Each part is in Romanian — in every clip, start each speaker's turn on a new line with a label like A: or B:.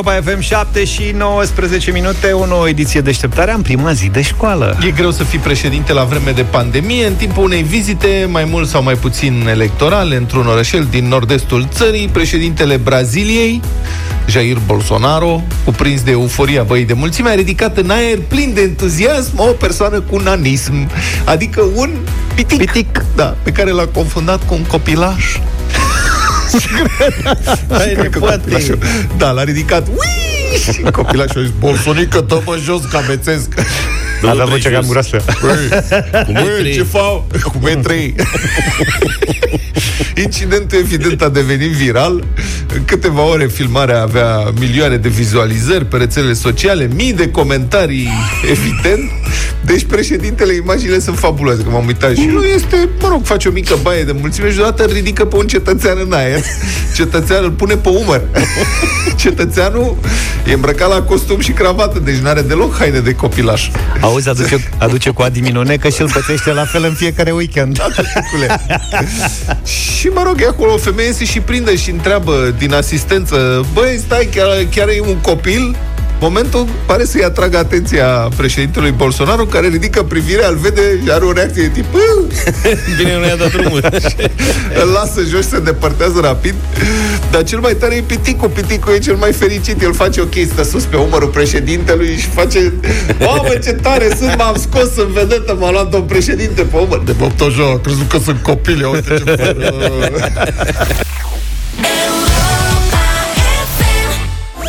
A: Europa FM 7 și 19 minute, o nouă ediție deșteptare în prima zi de școală.
B: E greu să fii președinte la vreme de pandemie, în timpul unei vizite, mai mult sau mai puțin electorale, într-un orășel din nord-estul țării, președintele Braziliei, Jair Bolsonaro, cuprins de euforia băii de mulțime, a ridicat în aer, plin de entuziasm, o persoană cu nanism, adică un pitic, pitic da, pe care l-a confundat cu un copilaș. Da, l-a ridicat. Ui! Și copilașul a zis, Bolsonică, dă-mă jos, ca mețesc.
A: Avea vocea cam groasă.
B: Cum e, ce fac? Cum e trei? Incidentul, evident, a devenit viral. În câteva ore filmarea avea milioane de vizualizări pe rețelele sociale, mii de comentarii, evident. Deci președintele, imaginile sunt fabuloase, că m-am uitat și nu este, mă rog, face o mică baie de mulțime și deodată îl ridică pe un cetățean în aer. Cetățeanul îl pune pe umăr. Cetățeanul e îmbrăcat la costum și cravată, deci nu are deloc haine de copilaș.
A: Auzi, aduce, aduce cu Adi Minune că și îl pățește la fel în fiecare weekend.
B: și mă rog, e acolo o femeie se și prinde și întreabă din asistență, băi, stai, chiar, chiar e un copil? Momentul pare să-i atragă atenția președintelui Bolsonaro, care ridică privirea, îl vede și are o reacție de tip
A: Bine, nu i-a dat drumul.
B: îl lasă jos, se depărtează rapid. Dar cel mai tare e Piticu. Piticu e cel mai fericit. El face o chestie sus pe umărul președintelui și face Mamă, ce tare sunt, m-am scos în vedetă, m-a luat un președinte pe umăr. De fapt, așa, a crezut că sunt copile, uite ce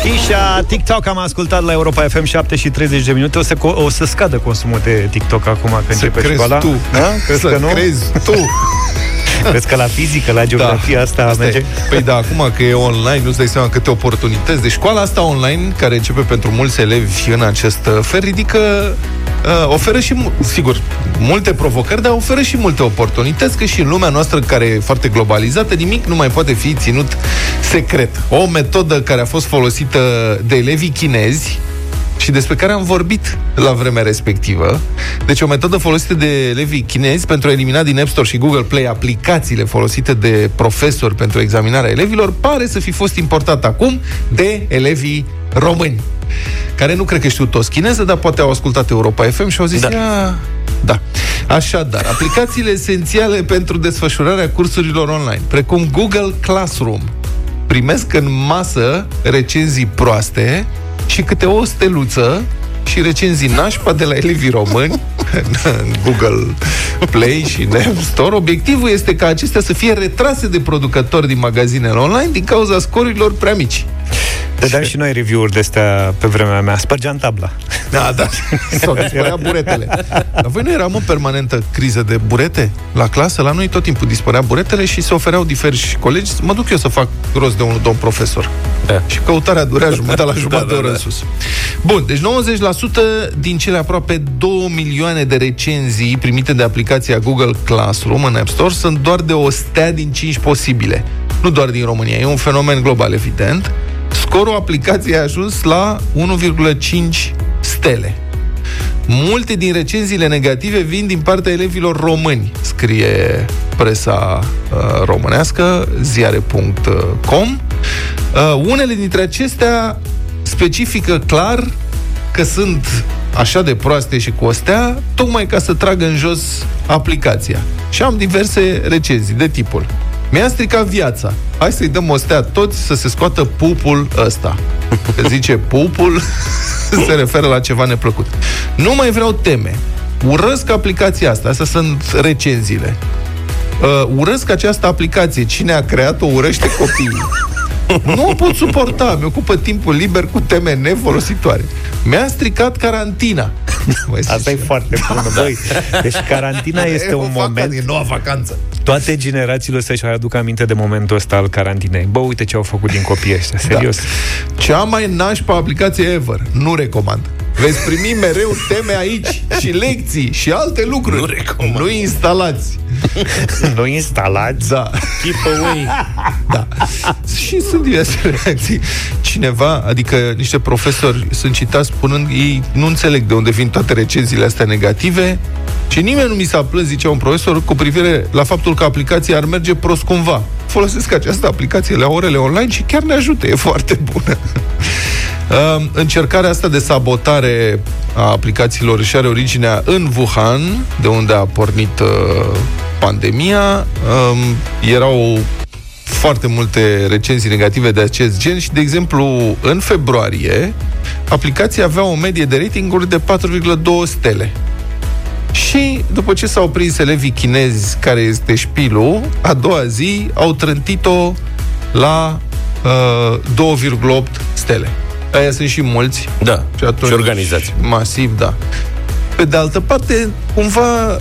A: Isha, TikTok am ascultat la Europa FM 7 și 30 de minute. O să, o să scadă consumul de TikTok acum când
B: să
A: începe
B: crezi
A: școala.
B: tu.
A: Da? Crezi
B: să
A: că nu?
B: crezi tu.
A: Crezi că la fizică, la geografie da. asta,
B: asta
A: merge?
B: E. Păi da, acum că e online, nu-ți dai seama câte oportunități. Deci școala asta online, care începe pentru mulți elevi în acest fel, ridică uh, oferă și, sigur, multe provocări, dar oferă și multe oportunități, că și în lumea noastră, care e foarte globalizată, nimic nu mai poate fi ținut secret. O metodă care a fost folosită de elevii chinezi, și despre care am vorbit la vremea respectivă. Deci o metodă folosită de elevii chinezi pentru a elimina din App Store și Google Play aplicațiile folosite de profesori pentru examinarea elevilor pare să fi fost importată acum de elevii români care nu cred că știu toți chineză, dar poate au ascultat Europa FM și au zis,
A: Da.
B: da. Da. Așadar, aplicațiile esențiale pentru desfășurarea cursurilor online, precum Google Classroom, primesc în masă recenzii proaste și câte o steluță și recenzii nașpa de la elevii români în Google Play și în App Store. Obiectivul este ca acestea să fie retrase de producători din magazinele online din cauza scorurilor prea mici.
A: Dădeam și noi review-uri de astea pe vremea mea. Spărgeam tabla.
B: Da, da. Sau dispărea buretele. Dar voi nu eram în permanentă criză de burete la clasă? La noi tot timpul dispărea buretele și se ofereau diversi colegi. Mă duc eu să fac rost de un domn profesor.
A: Da.
B: Și căutarea durea jumătate la jumătate
A: Da,
B: de
A: da,
B: oră
A: da.
B: în sus. Bun, deci 90% din cele aproape 2 milioane de recenzii primite de aplicația Google Classroom în App Store sunt doar de o stea din 5 posibile. Nu doar din România, e un fenomen global, evident. Scorul aplicației a ajuns la 1,5 stele. Multe din recenziile negative vin din partea elevilor români, scrie presa uh, românească, ziare.com. Uh, unele dintre acestea specifică clar că sunt așa de proaste și cu o stea, tocmai ca să tragă în jos aplicația. Și am diverse recenzii de tipul. Mi-a stricat viața. Hai să-i dăm o stea toți să se scoată pupul ăsta. Că zice pupul, se referă la ceva neplăcut. Nu mai vreau teme. Urăsc aplicația asta. Astea sunt recenziile. Uh, urăsc această aplicație. Cine a creat-o urăște copiii. Nu o pot suporta, mi ocupă timpul liber cu teme nefolositoare. Mi-a stricat carantina. Mai
A: Asta e
B: zice.
A: foarte bună, băi. Deci carantina este
B: E o
A: un
B: vacanță,
A: moment...
B: E noua vacanță.
A: Toate generațiile să-și aducă aminte de momentul ăsta al carantinei. Bă, uite ce au făcut din copiii ăștia, serios. Da.
B: Cea mai nașpa aplicație ever. Nu recomand. Veți primi mereu teme aici și lecții și alte lucruri.
A: Nu recomand.
B: Nu instalați.
A: Nu instalați.
B: Da.
A: Keep away.
B: Da. Și sunt diverse reacții. Cineva, adică niște profesori sunt citați spunând ei nu înțeleg de unde vin toate recenziile astea negative și nimeni nu mi s-a plâns, zicea un profesor, cu privire la faptul că aplicația ar merge prost cumva. Folosesc această aplicație la orele online și chiar ne ajută, e foarte bună. Uh, încercarea asta de sabotare a aplicațiilor își are originea în Wuhan, de unde a pornit uh, pandemia. Um, erau foarte multe recenzii negative de acest gen și, de exemplu, în februarie, aplicația avea o medie de ratinguri de 4,2 stele. Și după ce s-au prins elevii chinezi care este șpilul, a doua zi au trântit-o la uh, 2,8 stele. Aia sunt și mulți.
C: Da, și, atunci, și organizați.
B: Masiv, da. Pe de altă parte, cumva,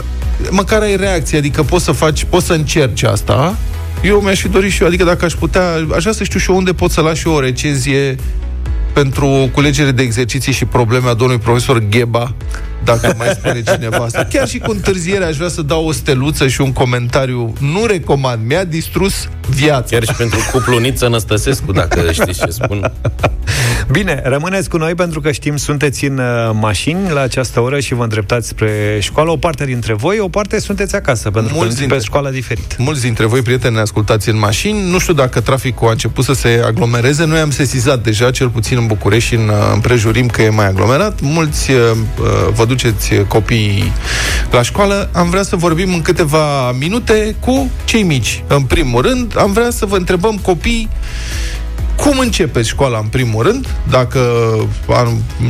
B: măcar ai reacție, adică poți să faci, poți să încerci asta. Eu mi-aș fi dorit și eu, adică dacă aș putea, aș vrea să știu și eu unde pot să las și eu o recenzie pentru culegere de exerciții și probleme a domnului profesor Gheba, dacă mai spune cineva asta. Chiar și cu întârziere aș vrea să dau o steluță și un comentariu. Nu recomand, mi-a distrus viața.
C: Chiar și pentru cupluniță Năstăsescu, dacă știți ce spun.
A: Bine, rămâneți cu noi pentru că știm sunteți în uh, mașini la această oră și vă îndreptați spre școală. O parte dintre voi, o parte sunteți acasă, pentru mulți că dintre, pe școala diferit.
B: Mulți dintre voi, prieteni, ne ascultați în mașini. Nu știu dacă traficul a început să se aglomereze. Noi am sesizat deja, cel puțin în București și în uh, împrejurim, că e mai aglomerat. Mulți uh, vă duceți copiii la școală. Am vrea să vorbim în câteva minute cu cei mici. În primul rând, am vrea să vă întrebăm copii cum începeți școala în primul rând, dacă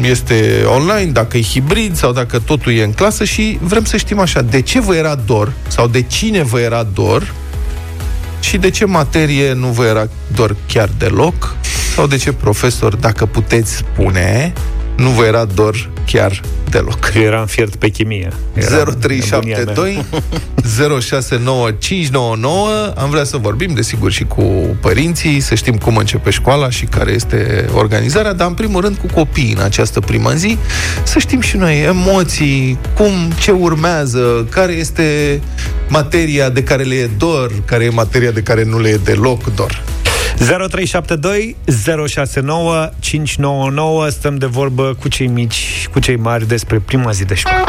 B: este online, dacă e hibrid sau dacă totul e în clasă și vrem să știm așa, de ce vă era dor sau de cine vă era dor și de ce materie nu vă era dor chiar deloc sau de ce profesor, dacă puteți spune, nu vă era dor chiar deloc.
A: Eu eram fiert pe chimie.
B: 0372 069599 Am vrea să vorbim, desigur, și cu părinții, să știm cum începe școala și care este organizarea, dar în primul rând cu copiii în această primă zi, să știm și noi emoții, cum, ce urmează, care este materia de care le e dor, care e materia de care nu le e deloc dor.
A: 0372 069 599 Stăm de vorbă cu cei mici, cu cei mari despre prima zi de școală.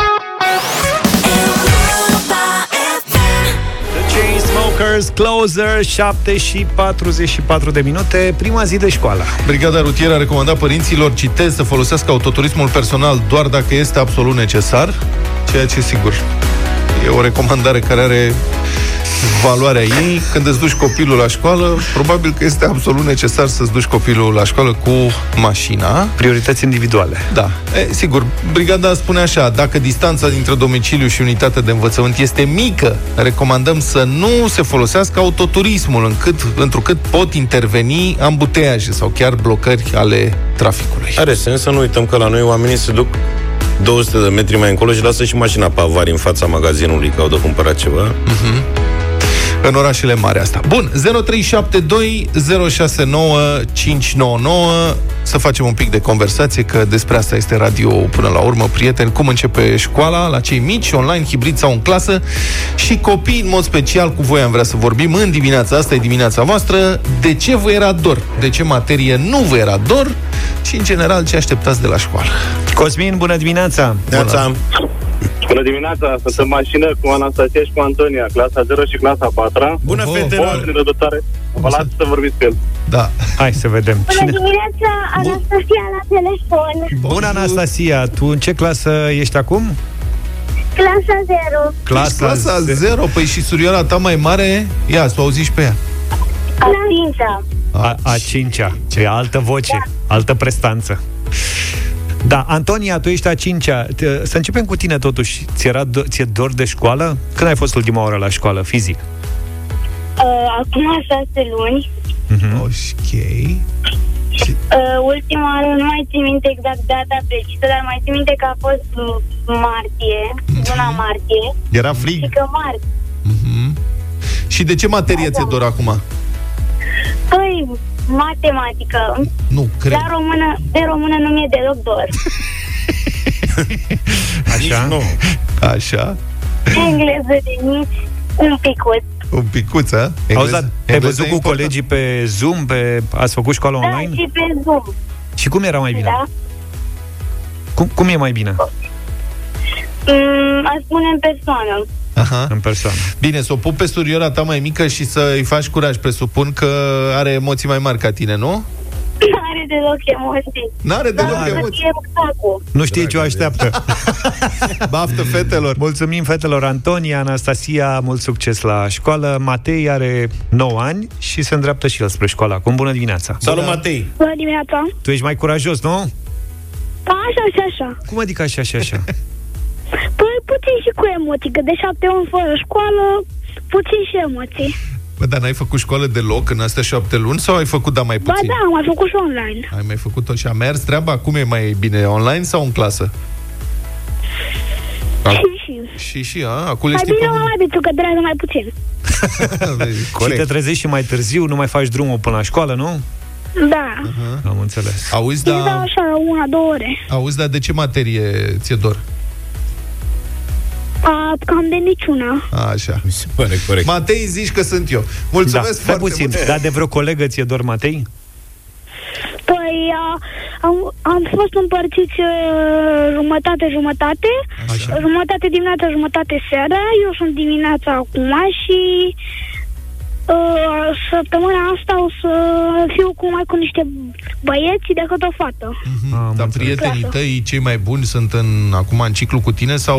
A: Smokers Closer 7 și 44 de minute Prima zi de școală
B: Brigada rutieră a recomandat părinților Citez să folosească autoturismul personal Doar dacă este absolut necesar Ceea ce sigur E o recomandare care are valoarea ei. Când îți duci copilul la școală, probabil că este absolut necesar să-ți duci copilul la școală cu mașina.
A: Priorități individuale.
B: Da. E, sigur, brigada spune așa, dacă distanța dintre domiciliu și unitatea de învățământ este mică, recomandăm să nu se folosească autoturismul, încât, întrucât pot interveni ambuteiaje sau chiar blocări ale traficului.
C: Are sens să nu uităm că la noi oamenii se duc 200 de metri mai încolo și lasă și mașina pe avari în fața magazinului că au de cumpărat ceva. Uh-huh
B: în orașele mari asta. Bun, 0372 069 599 să facem un pic de conversație, că despre asta este radio până la urmă, prieteni, cum începe școala la cei mici, online, hibrid sau în clasă și copii, în mod special, cu voi am vrea să vorbim în dimineața asta, e dimineața voastră, de ce vă era dor, de ce materie nu vă era dor și, în general, ce așteptați de la școală.
A: Cosmin, bună dimineața!
C: Bună!
D: Bună dimineața, sunt în mașină cu Anastasia și cu Antonia, clasa 0 și clasa 4
A: Bună, oh, fetelor!
D: Foarte rădătoare. Vă las să vorbiți cu el.
B: Da.
A: Hai să vedem.
E: Bună Cine... dimineața, Anastasia la telefon.
A: Bună, Anastasia! Tu în ce clasă ești acum?
E: Clasa 0.
B: Clasa, clasa 0? Păi și surioara ta mai mare? Ia, să o auzi și pe ea.
E: A cincea.
A: A, a cincea. Ce altă voce, da. altă prestanță. Da, Antonia, tu ești a cincea. Să începem cu tine totuși. Ți era do- ți-e dor de școală? Când ai fost ultima oră la școală, fizic?
E: Uh, acum șase luni.
B: Uh-huh. Ok.
E: Uh, ultima oară nu mai țin minte exact data precisă, dar mai țin minte că a fost martie, luna martie.
B: Era frig?
E: Și că martie.
B: Uh-huh. Și de ce materie da, ți-e dor acum?
E: Păi, matematică.
B: Nu, cred.
E: La română, de română nu mi-e deloc dor.
B: Așa? Nu. Așa?
E: Engleză de nici un picuț.
B: Un picuț, a?
A: Auzi, ai văzut cu colegii pe Zoom? Pe... Ați făcut școală
E: da,
A: online?
E: Da, și pe Zoom.
A: Și cum era mai bine?
E: Da.
A: Cum, cum e mai bine?
E: Mm, aș spune în persoană.
B: Aha.
A: În persoană.
B: Bine, să o pup pe surioara ta mai mică și să-i faci curaj. Presupun că are emoții mai mari ca tine, nu?
E: Are deloc emoții.
B: N-are deloc
E: Dar să
B: emoții.
E: fie sacul.
A: Nu știe ce o așteaptă.
B: Baftă fetelor.
A: Mulțumim fetelor Antonia, Anastasia, mult succes la școală. Matei are 9 ani și se îndreaptă și el spre școală acum. Bună dimineața!
C: Salut, Matei!
E: Bună dimineața.
A: Tu ești mai curajos, nu?
E: Da, așa și așa.
A: Cum adică așa și așa?
E: Păi puțin și cu emoții, că de șapte luni fără școală, puțin și emoții.
B: Bă, dar n-ai făcut școală deloc în astea șapte luni sau ai făcut, dar mai
E: Ba
B: puțin?
E: da, am mai făcut și online.
B: Ai mai făcut-o și a mers treaba? Cum e mai bine, online sau în clasă? A,
E: Și și.
B: și și, a, acum le
E: Mai
B: știi
E: bine
B: pe
E: online pentru că durează mai puțin.
A: Și te
B: Corect.
A: trezești și mai târziu, nu mai faci drumul până la școală, nu?
E: Da.
A: Am înțeles.
B: Auzi,
E: Deci da,
B: da,
E: așa, la una, două ore.
B: auzi, da, de ce materie ți-e dor?
E: A, cam de niciuna.
B: A, așa.
C: Mi se pare corect.
B: Matei, zici că sunt eu.
A: Da,
B: Mulțumesc
A: stai
B: foarte
A: puțin.
B: mult.
A: Dar de vreo colegă ți-e dor, Matei?
E: Păi a, am, am fost împărțiți uh, jumătate-jumătate,
A: Așa.
E: jumătate dimineața, jumătate seara. Eu sunt dimineața acum și uh, săptămâna asta o să fiu cu mai cu niște băieți decât o fată.
A: Am
B: Dar
A: înțeles.
B: prietenii tăi, cei mai buni, sunt în, acum în ciclu cu tine sau...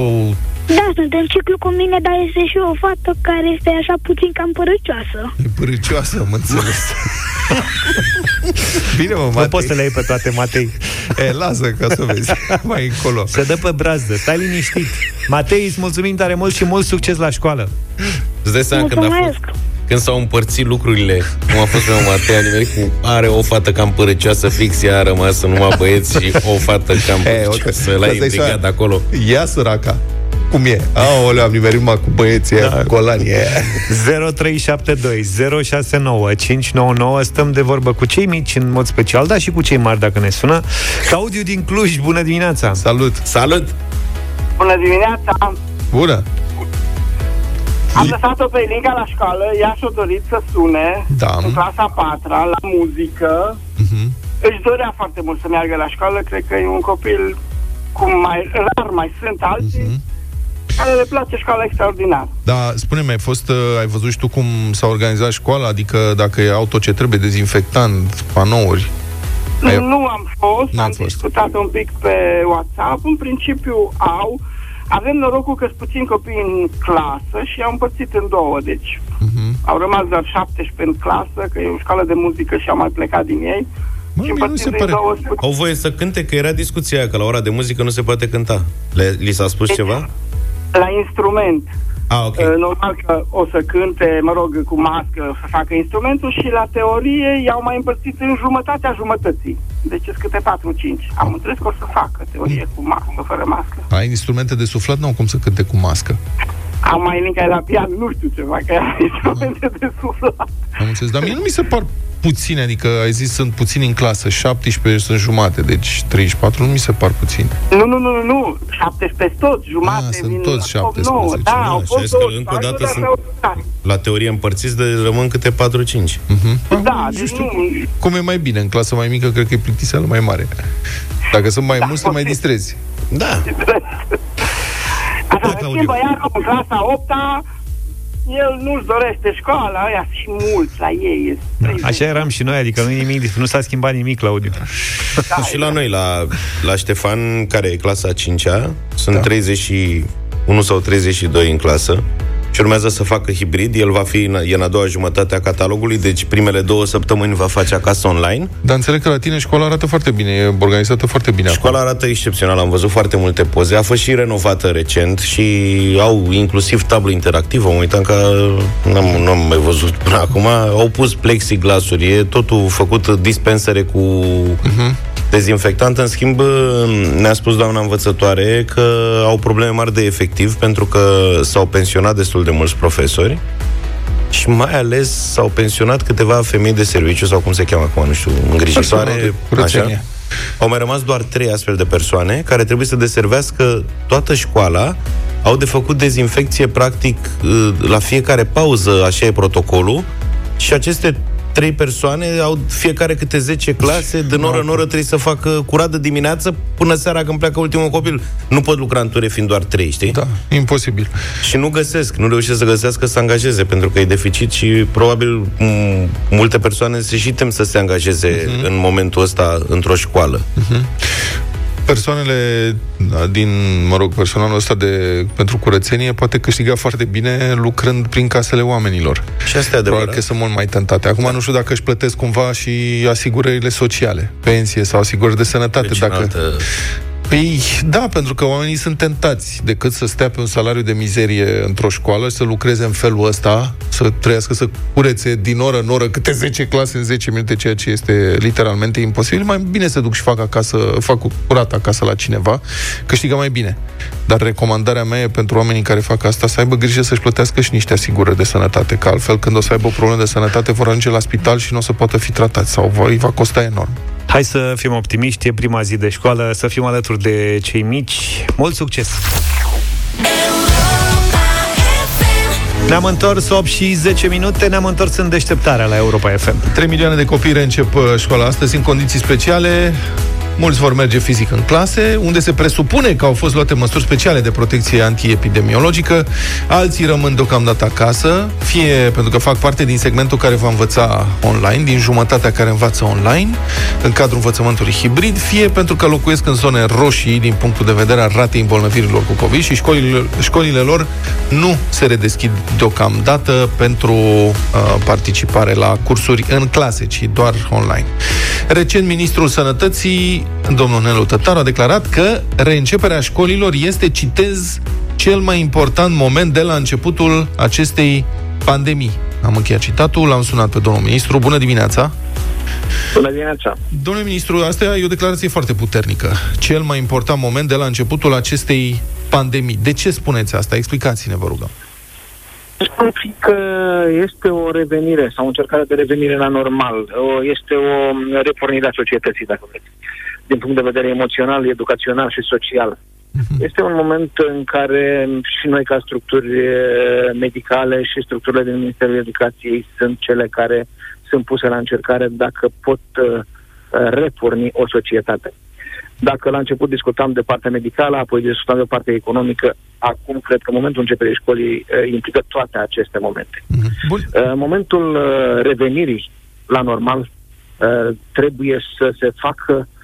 E: Da, sunt în ciclu cu mine, dar este și o fată care este așa puțin cam părăcioasă.
B: E părâcioasă, am înțeles. Bine, mă,
A: Nu
B: Matei.
A: poți să le iei pe toate, Matei.
B: E, lasă ca să vezi. Mai încolo.
A: Se dă pe brazdă, stai liniștit. Matei, îți mulțumim tare mult și mult succes la școală.
C: Îți dai seama când a fost
E: Mulțumesc!
C: Când s-au împărțit lucrurile, cum a fost meu Matei, a nimerit cu are o fată cam părăcioasă fix, ea a rămas numai băieți și o fată cam
B: E,
C: părăcioasă,
B: ok.
C: la
B: Asta-i
C: implicat
B: soare.
C: acolo.
B: Ia săraca. Cum e? Aoleu, am nimerit mă cu băieții da. cu golanii. E.
A: 0372 069 599 Stăm de vorbă cu cei mici în mod special, dar și cu cei mari dacă ne sună. Claudiu din Cluj, bună dimineața!
B: Salut!
C: Salut!
D: Bună dimineața!
B: Bună!
D: Am lăsat-o pe Elinca la școală, ea și-a dorit să sune
B: Da.
D: în clasa 4 la muzică.
B: Mhm.
D: Își dorea foarte mult să meargă la școală, cred că e un copil cum mai rar mai sunt alții,
B: Mhm.
D: care le place școala extraordinar.
B: Da, spune-mi, ai fost, uh, ai văzut și tu cum s-a organizat școala? Adică dacă e auto ce trebuie, dezinfectant, panouri? Ai-
D: Nu am fost,
B: N-am
D: am
B: fost.
D: discutat un pic pe WhatsApp. În principiu au. Avem norocul că sunt puțini copii în clasă și au împărțit în două, deci
B: Mhm.
D: au rămas doar 17 în clasă, că e o școală de muzică și au mai plecat din ei.
B: Mă,
D: și
B: mie nu se
D: împărțind în
B: pare...
D: două sunt
C: Au voie să cânte, că era discuția aia, că la ora de muzică nu se poate cânta. Le, li s-a spus ceva?
D: la instrument.
C: Ah, ok.
D: Uh, Normal că o să cânte, mă rog, cu mască, să facă instrumentul și la teorie i-au mai împărțit în jumătatea jumătății. Deci sunt câte 4-5. Am înțeles că o să facă teorie cu mască, fără mască.
B: Ai instrumente de suflat? Nu au cum să cânte cu mască.
D: Am mai linka la pian, nu știu ceva, că era instrumente de suflat.
B: Am înțeles, dar mie nu mi se par puține, adică ai zis sunt puțini în clasă, 17 sunt jumate, deci 34 nu mi se par puțini.
D: Nu, nu, nu, nu, nu, 17 toți, jumate
B: Ah, sunt
D: vin
B: toți
D: 8, 9,
B: 17,
D: da,
C: da,
D: au
C: și
D: fost
C: vezi că
D: toți,
C: încă o
D: au
C: dată
D: ajuns
C: sunt-
D: la tare.
C: La teorie împărțiți de rămân câte 4-5.
B: Mhm.
D: Da,
B: nu
D: deci
B: știu
D: nu,
B: cum e mai bine, în clasă mai mică cred că e plictiseală mai mare. Dacă sunt mai mulți, te mai distrezi.
C: Da.
D: Așa, în
A: Claudiu.
D: schimb, băiatul în clasa 8 el nu-și dorește școala, ăia și mulți la ei.
A: Da,
D: este
A: așa eram și noi, adică nu, nimic, nu s-a schimbat nimic, Claudiu.
D: Da,
C: și la noi, la, la Ștefan, care e clasa 5-a, sunt da. 31 sau 32 în clasă și urmează să facă hibrid. El va fi în, e în a doua jumătate a catalogului, deci primele două săptămâni va face acasă online.
B: Dar înțeleg că la tine școala arată foarte bine, e organizată foarte bine
C: Școala arată excepțional, am văzut foarte multe poze, a fost și renovată recent și au inclusiv tablu interactiv, am uitat că n-am, n-am mai văzut până acum, au pus plexiglasuri, e totul făcut dispensere cu dezinfectant, în schimb ne-a spus doamna învățătoare că au probleme mari de efectiv pentru că s-au pensionat destul de mulți profesori și mai ales s-au pensionat câteva femei de serviciu sau cum se cheamă acum, nu știu,
B: Personal de
C: îngrijitoare,
B: curățenie.
C: așa. Au mai rămas doar trei astfel de persoane care trebuie să deservească toată școala. Au de făcut dezinfecție practic la fiecare pauză, așa e protocolul. Și aceste trei persoane, au fiecare câte 10 clase, din oră în oră trebuie să facă curat de dimineață până seara când pleacă ultimul copil. Nu pot lucra în ture fiind doar trei, știi?
B: Da, imposibil.
C: Și nu găsesc, nu reușesc să găsească să angajeze, pentru că e deficit și probabil m- multe persoane se și tem să se angajeze uh-huh. în momentul ăsta într-o școală. Uh-huh
B: persoanele din, mă rog, personalul ăsta de, pentru curățenie poate câștiga foarte bine lucrând prin casele oamenilor.
C: Și asta e adevărat.
B: Probabil că sunt mult mai tentate. Acum da. nu știu dacă își plătesc cumva și asigurările sociale, pensie sau asigurări de sănătate. Deci dacă... Altă Păi, da, pentru că oamenii sunt tentați decât să stea pe un salariu de mizerie într-o școală și să lucreze în felul ăsta, să trăiască să curețe din oră în oră câte 10 clase în 10 minute, ceea ce este literalmente imposibil. Mai bine să duc și fac acasă, fac curat acasă la cineva, câștigă mai bine. Dar recomandarea mea e pentru oamenii care fac asta să aibă grijă să-și plătească și niște asigurări de sănătate, că altfel când o să aibă o problemă de sănătate vor ajunge la spital și nu o să poată fi tratați sau îi va costa enorm.
A: Hai să fim optimiști, e prima zi de școală, să fim alături de cei mici. Mult succes! Ne-am întors 8 și 10 minute, ne-am întors în deșteptarea la Europa FM.
B: 3 milioane de copii reîncep uh, școala astăzi în condiții speciale. Mulți vor merge fizic în clase, unde se presupune că au fost luate măsuri speciale de protecție antiepidemiologică. Alții rămân deocamdată acasă, fie pentru că fac parte din segmentul care va învăța online, din jumătatea care învață online, în cadrul învățământului hibrid, fie pentru că locuiesc în zone roșii din punctul de vedere al ratei îmbolnăvirilor cu COVID și școlile, școlile lor nu se redeschid deocamdată pentru uh, participare la cursuri în clase, ci doar online. Recent, Ministrul Sănătății domnul Nelu Tătaru a declarat că reînceperea școlilor este, citez, cel mai important moment de la începutul acestei pandemii. Am încheiat citatul, l-am sunat pe domnul ministru. Bună dimineața!
F: Bună dimineața!
B: Domnule ministru, asta e o declarație foarte puternică. Cel mai important moment de la începutul acestei pandemii. De ce spuneți asta? Explicați-ne, vă rugăm.
F: Spun că este o revenire sau o încercare de revenire la normal. Este o repornire a societății, dacă vreți din punct de vedere emoțional, educațional și social. Mhm. Este un moment în care și noi, ca structuri medicale și structurile din Ministerul Educației, sunt cele care sunt puse la încercare dacă pot uh, reporni o societate. Dacă la început discutam de partea medicală, apoi discutam de partea economică, acum cred că momentul începerii școlii uh, implică toate aceste momente. Mhm. Bun. Uh, momentul revenirii la normal trebuie să se facă Uh,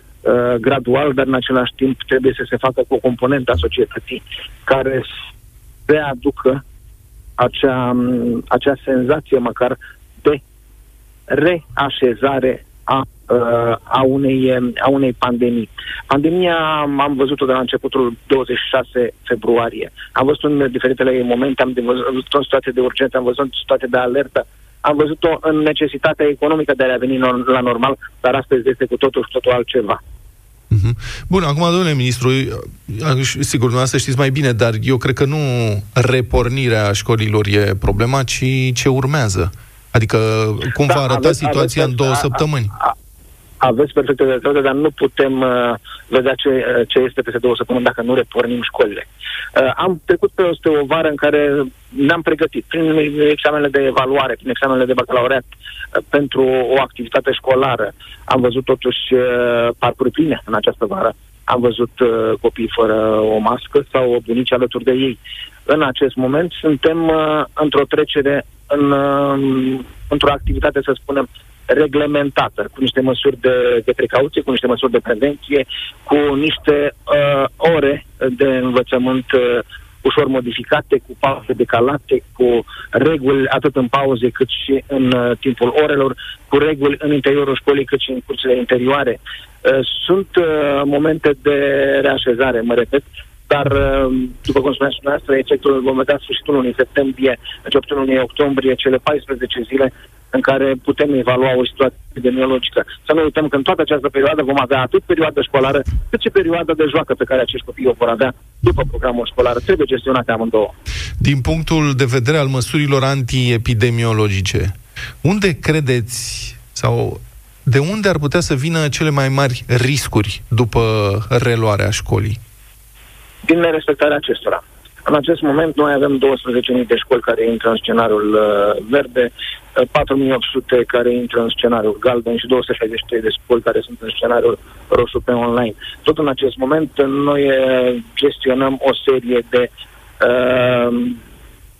F: gradual, dar în același timp trebuie să se facă cu o componentă a societății care să aducă acea, um, acea senzație măcar de reașezare a, uh, a, unei, um, a unei pandemii. Pandemia am văzut-o de la începutul 26 februarie. Am văzut în diferitele momente, am văzut o situație de urgență, am văzut o situație de alertă, am văzut-o în necesitatea economică de a reveni la normal, dar astăzi este cu totul și totul altceva.
B: Uh-huh. Bun, acum, domnule ministru, sigur, dumneavoastră știți mai bine, dar eu cred că nu repornirea școlilor e problema, ci ce urmează. Adică, cum da, va arăta aveți, situația aveți, în două a, săptămâni? A, a,
F: aveți perfectă dreptate, dar nu putem uh, vedea ce, uh, ce este peste două săptămâni dacă nu repornim școlile. Uh, am trecut peste o vară în care ne-am pregătit prin examenele de evaluare, prin examenele de bacalaureat, uh, pentru o activitate școlară. Am văzut totuși uh, parcuri pline în această vară. Am văzut uh, copii fără o mască sau bunici alături de ei. În acest moment suntem uh, într-o trecere în, uh, într-o activitate, să spunem, reglementată, cu niște măsuri de, de precauție, cu niște măsuri de prevenție, cu niște uh, ore de învățământ uh, ușor modificate, cu pauze decalate, cu reguli atât în pauze cât și în uh, timpul orelor, cu reguli în interiorul școlii cât și în cursurile interioare. Uh, sunt uh, momente de reașezare, mă repet, dar, uh, după cum spuneați dumneavoastră, efectul vom vedea sfârșitul lunii septembrie, începutul lunii octombrie, cele 14 zile în care putem evalua o situație epidemiologică. Să nu uităm că în toată această perioadă vom avea atât perioada școlară, cât și perioada de joacă pe care acești copii o vor avea după programul școlar. Trebuie gestionate amândouă.
B: Din punctul de vedere al măsurilor antiepidemiologice, unde credeți sau de unde ar putea să vină cele mai mari riscuri după reluarea școlii?
F: Din nerespectarea acestora. În acest moment noi avem 12.000 de școli care intră în scenariul uh, verde, uh, 4.800 care intră în scenariul galben și 263 de școli care sunt în scenariul roșu pe online. Tot în acest moment noi uh, gestionăm o serie de uh,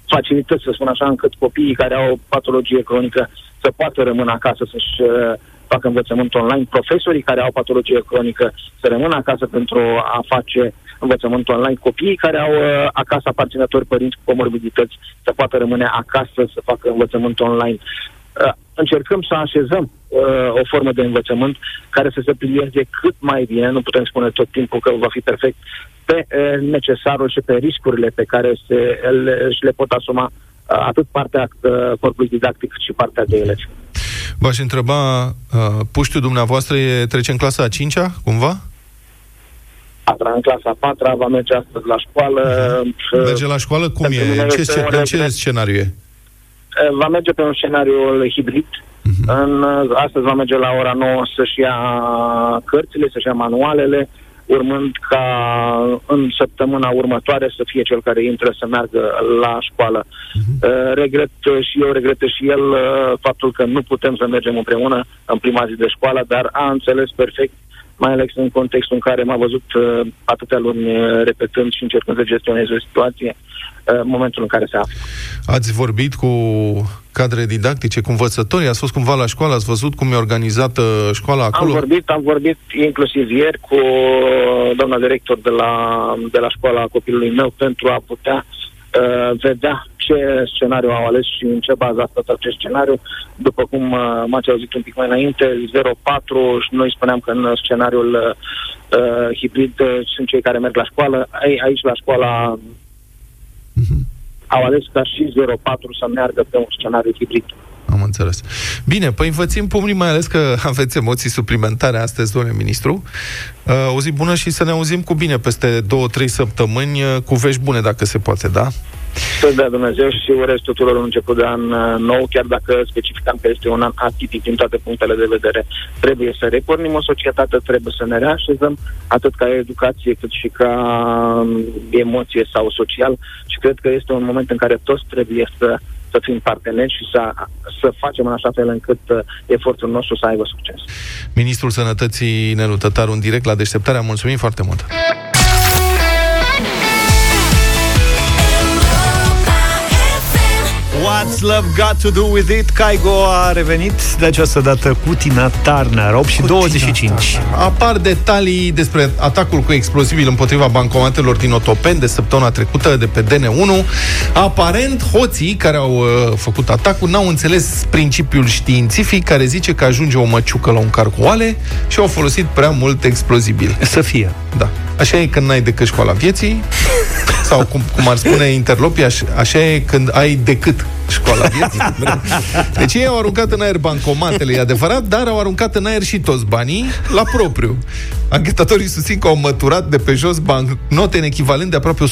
F: facilități, să spun așa, încât copiii care au o patologie cronică să poată rămâne acasă să-și uh, facă învățământ online, profesorii care au patologie cronică să rămână acasă pentru a face învățământ online, copiii care au uh, acasă aparținători părinți cu comorbidități să poată rămâne acasă să facă învățământ online. Uh, încercăm să așezăm uh, o formă de învățământ care să se plieze cât mai bine, nu putem spune tot timpul că va fi perfect, pe uh, necesarul și pe riscurile pe care se, le, și le pot asuma uh, atât partea uh, corpului didactic cât și partea de elevi.
B: V-aș întreba, uh, puștiul dumneavoastră e, trece în clasa a 5-a, cumva?
F: Patra, în clasa a patra, va merge astăzi la școală.
B: Uh-huh. Merge la școală? Cum e? În ce, ce, în ce scenariu e?
F: Uh, va merge pe un scenariu hibrid. Uh-huh. În, uh, astăzi va merge la ora 9 să-și ia cărțile, să-și ia manualele, urmând ca în săptămâna următoare să fie cel care intră să meargă la școală. Uh-huh. Regret și eu, regretă și el uh, faptul că nu putem să mergem împreună în prima zi de școală, dar a înțeles perfect mai ales în contextul în care m-a văzut uh, atâtea luni uh, repetând și încercând să gestioneze o situație uh, în momentul în care se află.
B: Ați vorbit cu cadre didactice, cu învățători? Ați fost cumva la școală? Ați văzut cum e organizată școala acolo?
F: Am vorbit, am vorbit inclusiv ieri cu doamna director de la, de la școala copilului meu pentru a putea uh, vedea ce scenariu au ales și în ce bază a stat acest scenariu. După cum uh, m-ați auzit un pic mai înainte, 04 și noi spuneam că în scenariul uh, hibrid uh, sunt cei care merg la școală. Ai, aici la școala uh-huh. au ales ca și 04 să meargă pe un scenariu hibrid.
B: Am înțeles. Bine, păi învățim pumnii, mai ales că aveți emoții suplimentare astăzi, domnule ministru. Uh, o zi bună și să ne auzim cu bine peste două, trei săptămâni, uh, cu vești bune, dacă se poate, da?
F: Să dea Dumnezeu și urez tuturor un început de an uh, nou, chiar dacă specificam că este un an atipic din toate punctele de vedere. Trebuie să repornim o societate, trebuie să ne reașezăm, atât ca educație, cât și ca um, emoție sau social și cred că este un moment în care toți trebuie să să fim parteneri și să, să facem în așa fel încât uh, efortul nostru să aibă succes.
B: Ministrul Sănătății Nelu Tătaru, în direct la deșteptarea. Mulțumim foarte mult!
A: What's Love Got To Do With It? Caigo a revenit de această dată cu Tina Turner, 8 și 25.
B: Apar detalii despre atacul cu explozibil împotriva bancomatelor din Otopen de săptămâna trecută de pe DN1. Aparent, hoții care au uh, făcut atacul n-au înțeles principiul științific care zice că ajunge o măciucă la un car cu oale și au folosit prea mult explozibil.
A: Să fie.
B: Da. Așa e când n-ai decât școala vieții, sau cum, cum ar spune interlopii, așa, așa e când ai decât școala vieții. Deci ei au aruncat în aer bancomatele, e adevărat, dar au aruncat în aer și toți banii la propriu. Anchetatorii susțin că au măturat de pe jos note în echivalent de aproape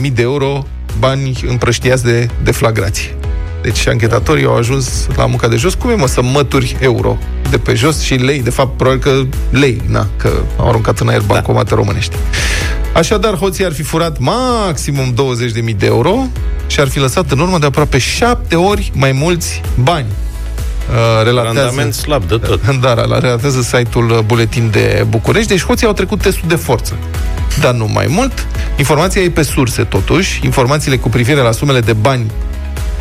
B: 130.000 de euro bani împrăștiați de deflagrație. Deci anchetatorii au ajuns la munca de jos. Cum e, mă, să mături euro de pe jos și lei? De fapt, probabil că lei, na, că au aruncat în aer da. bancomate da. românești. Așadar, hoții ar fi furat maximum 20.000 de euro și ar fi lăsat în urmă de aproape șapte ori mai mulți bani.
C: Uh, relatează, Randament slab de tot.
B: Da, la relatează site-ul Buletin de București. Deci hoții au trecut testul de forță. Dar nu mai mult. Informația e pe surse, totuși. Informațiile cu privire la sumele de bani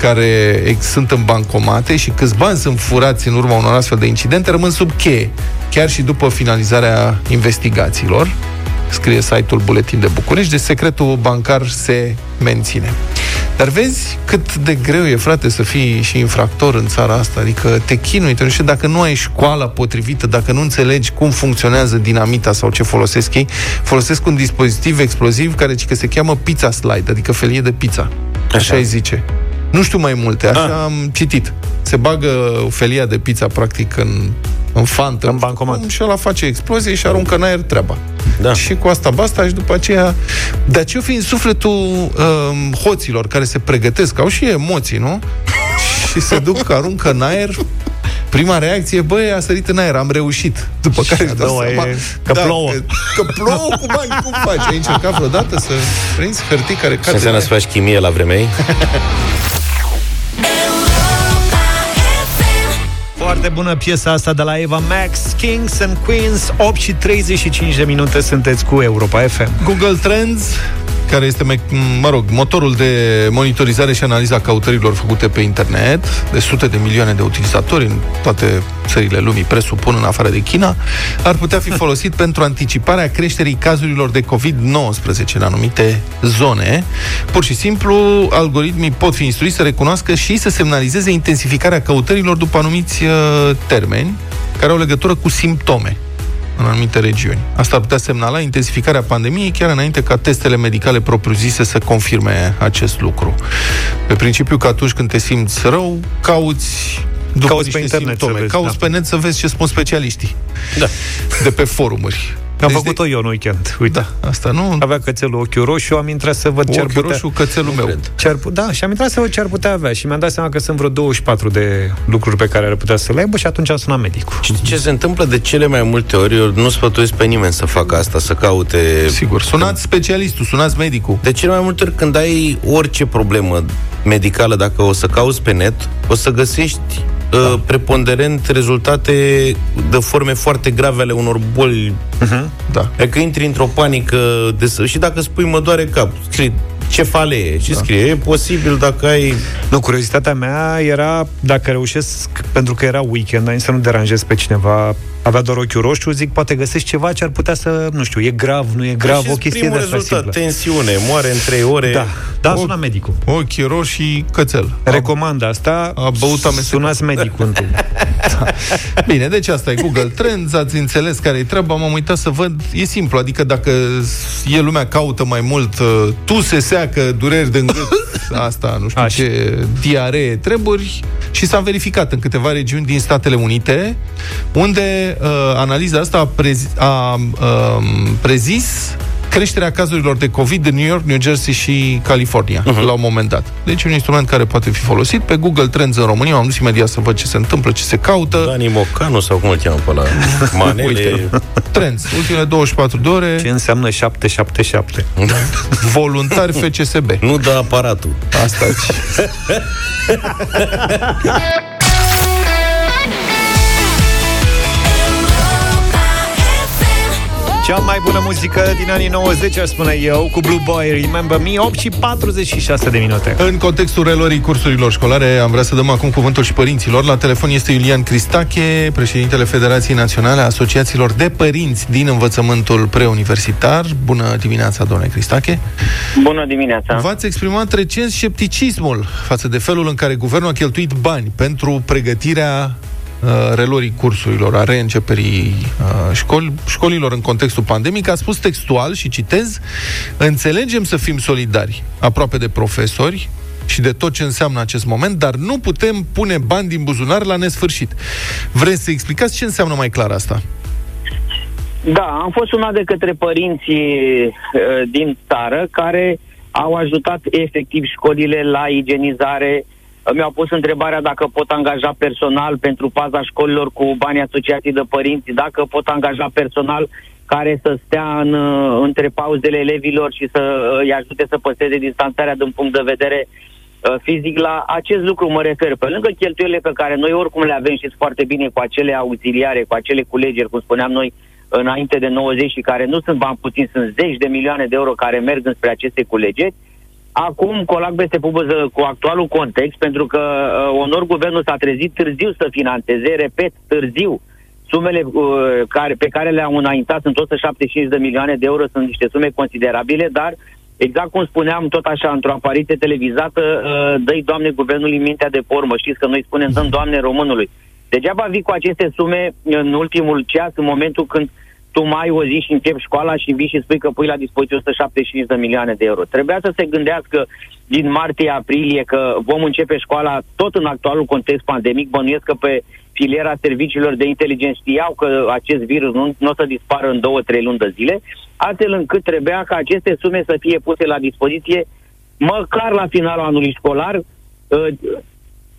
B: care sunt în bancomate și câți bani sunt furați în urma unor astfel de incidente rămân sub cheie, chiar și după finalizarea investigațiilor scrie site-ul Buletin de București, deci secretul bancar se menține. Dar vezi cât de greu e, frate, să fii și infractor în țara asta. Adică te chinui, te și dacă nu ai școala potrivită, dacă nu înțelegi cum funcționează dinamita sau ce folosesc ei, folosesc un dispozitiv exploziv care că se cheamă pizza slide, adică felie de pizza. Așa, Așa îi zice. Nu știu mai multe, așa ah. am citit. Se bagă felia de pizza, practic, în, în fantă.
A: În bancomat.
B: Și ăla face explozie și aruncă în aer treaba.
A: Da.
B: Și cu asta basta și după aceea... Dar ce fi în sufletul um, hoților care se pregătesc, au și emoții, nu? și se duc, aruncă în aer Prima reacție, băi, a sărit în aer, am reușit. După care își dau
A: doua
B: seama,
A: e că plouă.
B: Că, că plouă cu bani, cum faci? Ai încercat vreodată să prinzi hârtii care
C: Ce
B: cad
C: înseamnă să faci chimie la vremea
A: Foarte bună piesa asta de la Eva Max, Kings and Queens, 8 și 35 de minute sunteți cu Europa FM.
B: Google Trends, care este, me- mă rog, motorul de monitorizare și analiza căutărilor făcute pe internet, de sute de milioane de utilizatori în toate țările lumii, presupun, în afară de China, ar putea fi folosit pentru anticiparea creșterii cazurilor de COVID-19 în anumite zone. Pur și simplu, algoritmii pot fi instruiți să recunoască și să semnalizeze intensificarea căutărilor după anumiți uh, termeni care au legătură cu simptome în anumite regiuni. Asta ar putea semnala intensificarea pandemiei chiar înainte ca testele medicale propriu-zise să confirme acest lucru. Pe principiu că atunci când te simți rău, cauți după
A: Cauți pe
B: niște
A: internet să
B: simptome.
A: vezi,
B: Cauți
A: da.
B: pe net să vezi ce spun specialiștii.
C: Da.
B: De pe forumuri.
A: Am
B: Deci
A: făcut-o eu în weekend. Uite.
B: Da, asta nu...
A: Avea cățelul ochiul roșu, am intrat să văd ce ar
B: Ochiul
A: putea...
B: roșu, cățelul meu.
C: cred.
A: Ce ar, pu- da, și am intrat să văd ce ar putea avea și mi-am dat seama că sunt vreo 24 de lucruri pe care ar putea să le aibă și atunci am sunat medicul.
C: Știi ce se întâmplă de cele mai multe ori? Eu nu sfătuiesc pe nimeni să facă asta, să caute...
B: Sigur. Sunați specialistul, sunați medicul.
C: De cele mai multe ori când ai orice problemă medicală, dacă o să cauți pe net, o să găsești da. preponderent rezultate de forme foarte grave ale unor boli.
B: Da.
C: Adică intri într-o panică de să... și dacă spui mă doare cap, scrie cefalee și da. scrie, e posibil dacă ai...
A: Nu, curiozitatea mea era dacă reușesc, pentru că era weekend, dar să nu deranjez pe cineva, avea doar ochiul roșu, zic, poate găsești ceva ce ar putea să, nu știu, e grav, nu e grav,
C: Și
A: o chestie
C: primul
A: de asta
C: rezultat,
A: simplă.
C: tensiune, moare în 3 ore.
A: Da, da, am
B: O-
A: sunat medicul.
B: Ochii roșii, cățel.
A: Recomand asta.
B: a băut amestecat.
A: Sunați medicul întâi.
B: Bine, deci asta e Google Trends, ați înțeles care e treaba, m-am uitat să văd, e simplu, adică dacă e lumea caută mai mult uh, tu se seacă, dureri de gât, asta, nu știu
A: Așa.
B: ce, diaree, treburi, și s-a verificat în câteva regiuni din Statele Unite, unde uh, analiza asta a, prezi, a um, prezis creșterea cazurilor de COVID în New York, New Jersey și California, uh-huh. la un moment dat. Deci un instrument care poate fi folosit pe Google Trends în România. M-am dus imediat să văd ce se întâmplă, ce se caută.
C: Dani Mocanu sau cum îl cheamă pe la manele.
B: Uite. Trends, ultimele 24 de ore,
A: Ce înseamnă 777?
B: voluntari FCSB.
C: nu dă aparatul.
B: Asta
A: Cea mai bună muzică din anii 90, aș spune eu, cu Blue Boy, Remember Me, 8 și 46 de minute.
B: În contextul reluării cursurilor școlare, am vrea să dăm acum cuvântul și părinților. La telefon este Iulian Cristache, președintele Federației Naționale a Asociațiilor de Părinți din Învățământul Preuniversitar. Bună dimineața, domnule Cristache.
G: Bună dimineața!
B: V-ați exprimat recent scepticismul față de felul în care guvernul a cheltuit bani pentru pregătirea uh, reluării cursurilor, a reînceperii uh, școli, școlilor în contextul pandemic. A spus textual și citez Înțelegem să fim solidari aproape de profesori și de tot ce înseamnă acest moment, dar nu putem pune bani din buzunar la nesfârșit. Vreți să explicați ce înseamnă mai clar asta?
G: Da, am fost sunat de către părinții uh, din țară care au ajutat efectiv școlile la igienizare. Uh, Mi-au pus întrebarea dacă pot angaja personal pentru paza școlilor cu banii asociații de părinți, dacă pot angaja personal care să stea în, uh, între pauzele elevilor și să uh, îi ajute să păstreze distanțarea din punct de vedere uh, fizic. La acest lucru mă refer. Pe lângă cheltuielile pe care noi oricum le avem și foarte bine cu acele auxiliare, cu acele culegeri, cum spuneam noi, înainte de 90 și care nu sunt bani puțini, sunt zeci de milioane de euro care merg înspre aceste culegeri. Acum colac peste pubăză cu actualul context, pentru că uh, onor guvernul s-a trezit târziu să financeze, repet, târziu, sumele uh, care, pe care le-au înaintat sunt 175 de milioane de euro, sunt niște sume considerabile, dar exact cum spuneam, tot așa, într-o apariție televizată, uh, dă-i, Doamne, guvernului mintea de pormă. Știți că noi spunem, dăm, Doamne, românului. Degeaba vii cu aceste sume în ultimul ceas, în momentul când tu mai ai o zi și începi școala și vii și spui că pui la dispoziție 175 de milioane de euro. Trebuia să se gândească din martie-aprilie că vom începe școala tot în actualul context pandemic. Bănuiesc că pe filiera serviciilor de inteligență știau că acest virus nu, nu o să dispară în două, trei luni de zile, astfel încât trebuia ca aceste sume să fie puse la dispoziție măcar la finalul anului școlar, uh,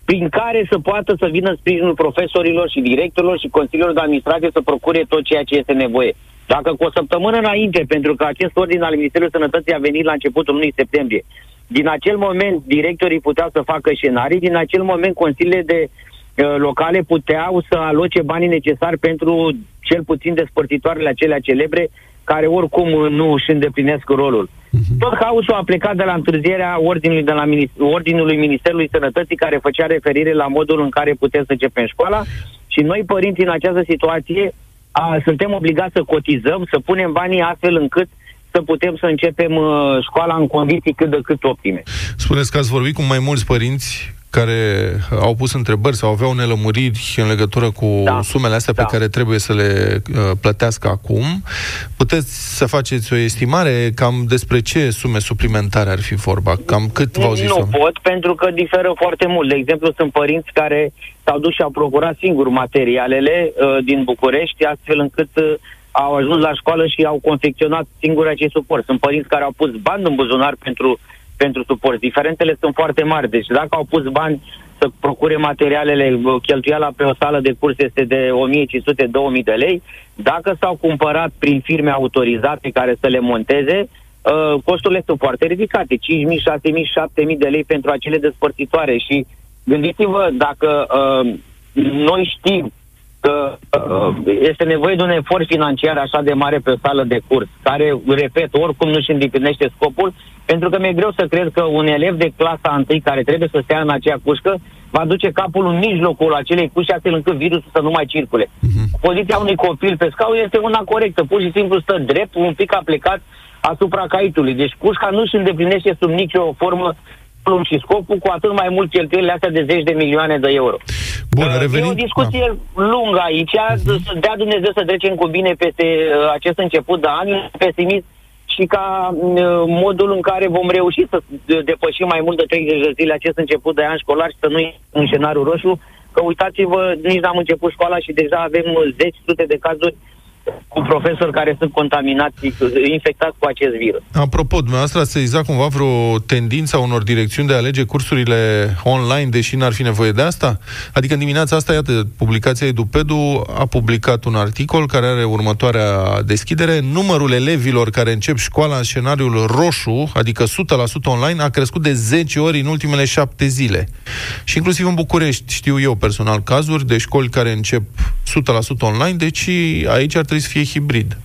G: prin care să poată să vină în sprijinul profesorilor și directorilor și consiliilor de administrație să procure tot ceea ce este nevoie. Dacă cu o săptămână înainte, pentru că acest ordin al Ministerului Sănătății a venit la începutul lunii septembrie, din acel moment directorii puteau să facă scenarii, din acel moment consiliile de uh, locale puteau să aloce banii necesari pentru cel puțin despărțitoarele acelea celebre care oricum nu își îndeplinesc rolul. Uh-huh. Tot haosul a plecat de la întârzierea ordinului, de la ordinului Ministerului Sănătății care făcea referire la modul în care putem să începem școala și noi, părinții, în această situație, a, suntem obligați să cotizăm, să punem banii astfel încât să putem să începem uh, școala în condiții cât de cât optime.
B: Spuneți că ați vorbit cu mai mulți părinți care au pus întrebări sau aveau nelămuriri în legătură cu da. sumele astea da. pe care trebuie să le uh, plătească acum. Puteți să faceți o estimare cam despre ce sume suplimentare ar fi vorba? Cam cât v-au zis?
G: Nu pot, pentru că diferă foarte mult. De exemplu, sunt părinți care s-au dus și au procurat singur materialele uh, din București, astfel încât uh, au ajuns la școală și au confecționat singur acest suport. Sunt părinți care au pus bani în buzunar pentru pentru suport. Diferențele sunt foarte mari, deci dacă au pus bani să procure materialele, cheltuiala pe o sală de curs este de 1500-2000 de lei, dacă s-au cumpărat prin firme autorizate care să le monteze, uh, costurile sunt foarte ridicate, 5.000, 6.000, 7.000 de lei pentru acele despărțitoare. Și gândiți-vă dacă uh, noi știm că uh, este nevoie de un efort financiar așa de mare pe o sală de curs, care, repet, oricum nu-și îndeplinește scopul, pentru că mi-e greu să cred că un elev de clasa 1 care trebuie să stea în acea cușcă va duce capul în mijlocul acelei cușe astfel încât virusul să nu mai circule. Uh-huh. Poziția unui copil pe scaun este una corectă, pur și simplu stă drept, un pic aplecat asupra caitului. Deci cușca nu își îndeplinește sub nicio formă și scopul, cu atât mai mult cheltuielile astea de zeci de milioane de euro.
B: Bun, uh, revenim...
G: E o discuție ah. lungă aici, uh-huh. să dea Dumnezeu să trecem cu bine peste uh, acest început de an, pesimist și ca uh, modul în care vom reuși să depășim mai mult de 30 de zile acest început de an școlar și să nu în scenariu roșu, că uitați-vă, nici n-am început școala și deja avem zeci sute de cazuri cu profesori care sunt contaminați, infectați cu acest virus.
B: Apropo, dumneavoastră ați sezizat cumva vreo tendință a unor direcțiuni de a alege cursurile online, deși n-ar fi nevoie de asta? Adică în dimineața asta, iată, publicația Edupedu a publicat un articol care are următoarea deschidere. Numărul elevilor care încep școala în scenariul roșu, adică 100% online, a crescut de 10 ori în ultimele 7 zile. Și inclusiv în București știu eu personal cazuri de școli care încep 100% online, deci aici ar trebui să fie hibrid.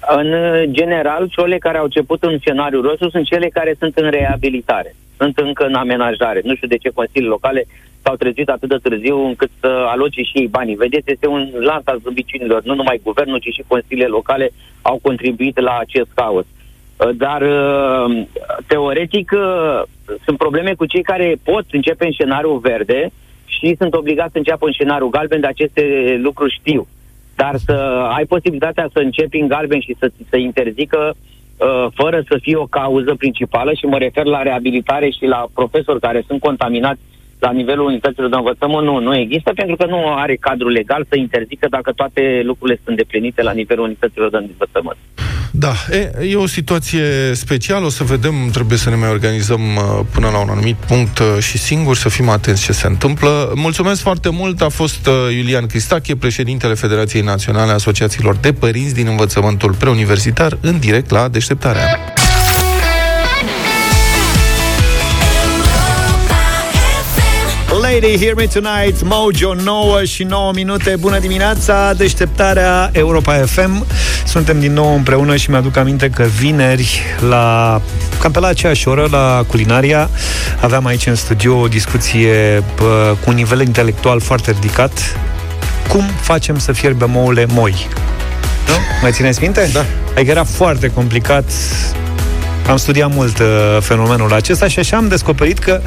G: În general, cele care au început în scenariu roșu sunt cele care sunt în reabilitare, sunt încă în amenajare. Nu știu de ce consiliile locale s-au trezit atât de târziu încât să aloce și ei banii. Vedeți, este un lans al zâmbiciunilor. Nu numai guvernul, ci și consiliile locale au contribuit la acest caos. Dar, teoretic, sunt probleme cu cei care pot începe în scenariu verde și sunt obligați să înceapă în scenariu galben, de aceste lucruri știu. Dar să ai posibilitatea să începi în galben și să, să interzică uh, fără să fie o cauză principală și mă refer la reabilitare și la profesori care sunt contaminați la nivelul unităților de învățământ nu, nu există pentru că nu are cadru legal să interzică dacă toate lucrurile sunt deplinite la nivelul unităților de învățământ.
B: Da, e, e o situație specială, o să vedem, trebuie să ne mai organizăm uh, până la un anumit punct uh, și singur, să fim atenți ce se întâmplă. Mulțumesc foarte mult, a fost uh, Iulian Cristache, președintele Federației Naționale a Asociațiilor de Părinți din Învățământul Preuniversitar, în direct la Deșteptarea.
A: Lady, Hear Me Tonight, Mojo 9 și 9 minute. Bună dimineața, deșteptarea Europa FM. Suntem din nou împreună și mi-aduc aminte că vineri, la, cam pe la aceeași oră, la culinaria, aveam aici în studio o discuție pă, cu un nivel intelectual foarte ridicat. Cum facem să fierbem ouăle moi? Nu? Mai țineți minte?
B: Da.
A: Adică era foarte complicat am studiat mult uh, fenomenul acesta și așa am descoperit că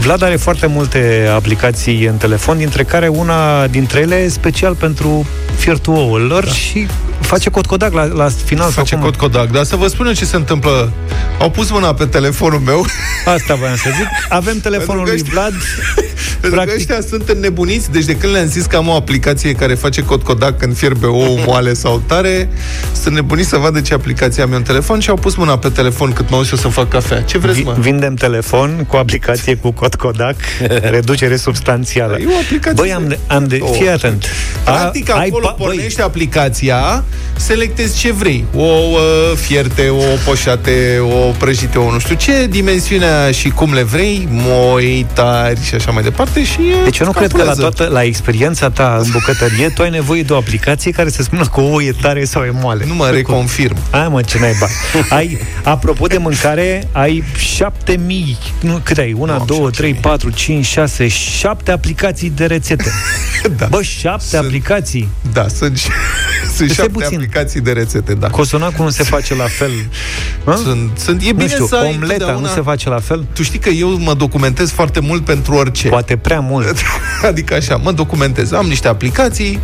A: Vlad are foarte multe aplicații în telefon, dintre care una dintre ele e special pentru fiertul ouălor da. și face cod codac la, la final.
B: Face cod codac, dar să vă spun ce se întâmplă. Au pus mâna pe telefonul meu.
A: Asta voiam să zic. Avem telefonul lui Vlad.
B: Pentru că
A: Practic,
B: ăștia sunt înnebuniți, deci de când le-am zis că am o aplicație care face cod Kodak când fierbe ou moale sau tare, sunt nebuniți să vadă ce aplicație am eu în telefon și au pus mâna pe telefon cât mă uit eu să fac cafea. Ce vreți,
A: vi-
B: mă?
A: vindem telefon cu aplicație cu cod Kodak, reducere substanțială.
B: E o aplicație
A: Băi, am de, am de
B: Oh.
A: fii atent.
B: Practic,
A: A-
B: acolo
A: pa- băi,
B: pornește aplicația, selectezi ce vrei. O uh, fierte, o poșate, o prăjite, o nu știu ce, dimensiunea și cum le vrei, moi, tari și așa mai departe și e
A: Deci eu nu cred că la
B: calculează.
A: toată, la experiența ta în bucătărie, tu ai nevoie de o aplicație care să spună că o e tare sau e moale.
B: Nu mă reconfirm.
A: Ai mă, ce naiba. ai, apropo de mâncare, ai 7000, nu, cât ai? Una,
B: Nu,
A: două, trei,
B: 7.000.
A: patru, cinci, șase, șapte aplicații de rețete.
B: Da.
A: Bă, șapte
B: Sunt-
A: aplicații.
B: Da, sunt, sunt
A: Este
B: șapte
A: puțin.
B: aplicații de rețete, da.
A: Cosonacul nu se face la fel. Hă?
B: Sunt, sunt, e
A: Nu
B: bine
A: știu,
B: să ai
A: omleta nu
B: întotdeauna-
A: se face la fel?
B: Tu știi că eu mă documentez foarte mult pentru orice.
A: Poate prea mult.
B: Adică așa, mă documentez. Am niște aplicații,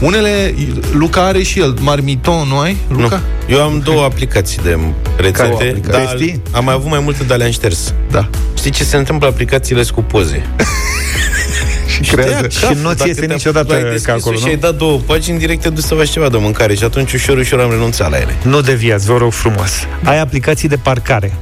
B: unele, Luca are și el, Marmiton, nu ai, Luca?
C: Nu. Eu am două aplicații de rețete,
B: aplicații?
C: dar
A: Știi?
C: am mai avut mai multe, dar le-am șters.
B: Da.
C: Știi ce se întâmplă? Aplicațiile sunt cu poze.
B: Și creează.
A: Și nu ți
C: Dacă
A: iese
C: te-a-
A: niciodată
C: ai
A: ca
C: deschis-o
A: acolo,
C: Și
A: nu?
C: ai dat două pagini, direct te duci să faci ceva de mâncare și atunci ușor, ușor am renunțat la ele.
A: Nu deviați, vă rog frumos. Ai aplicații de parcare.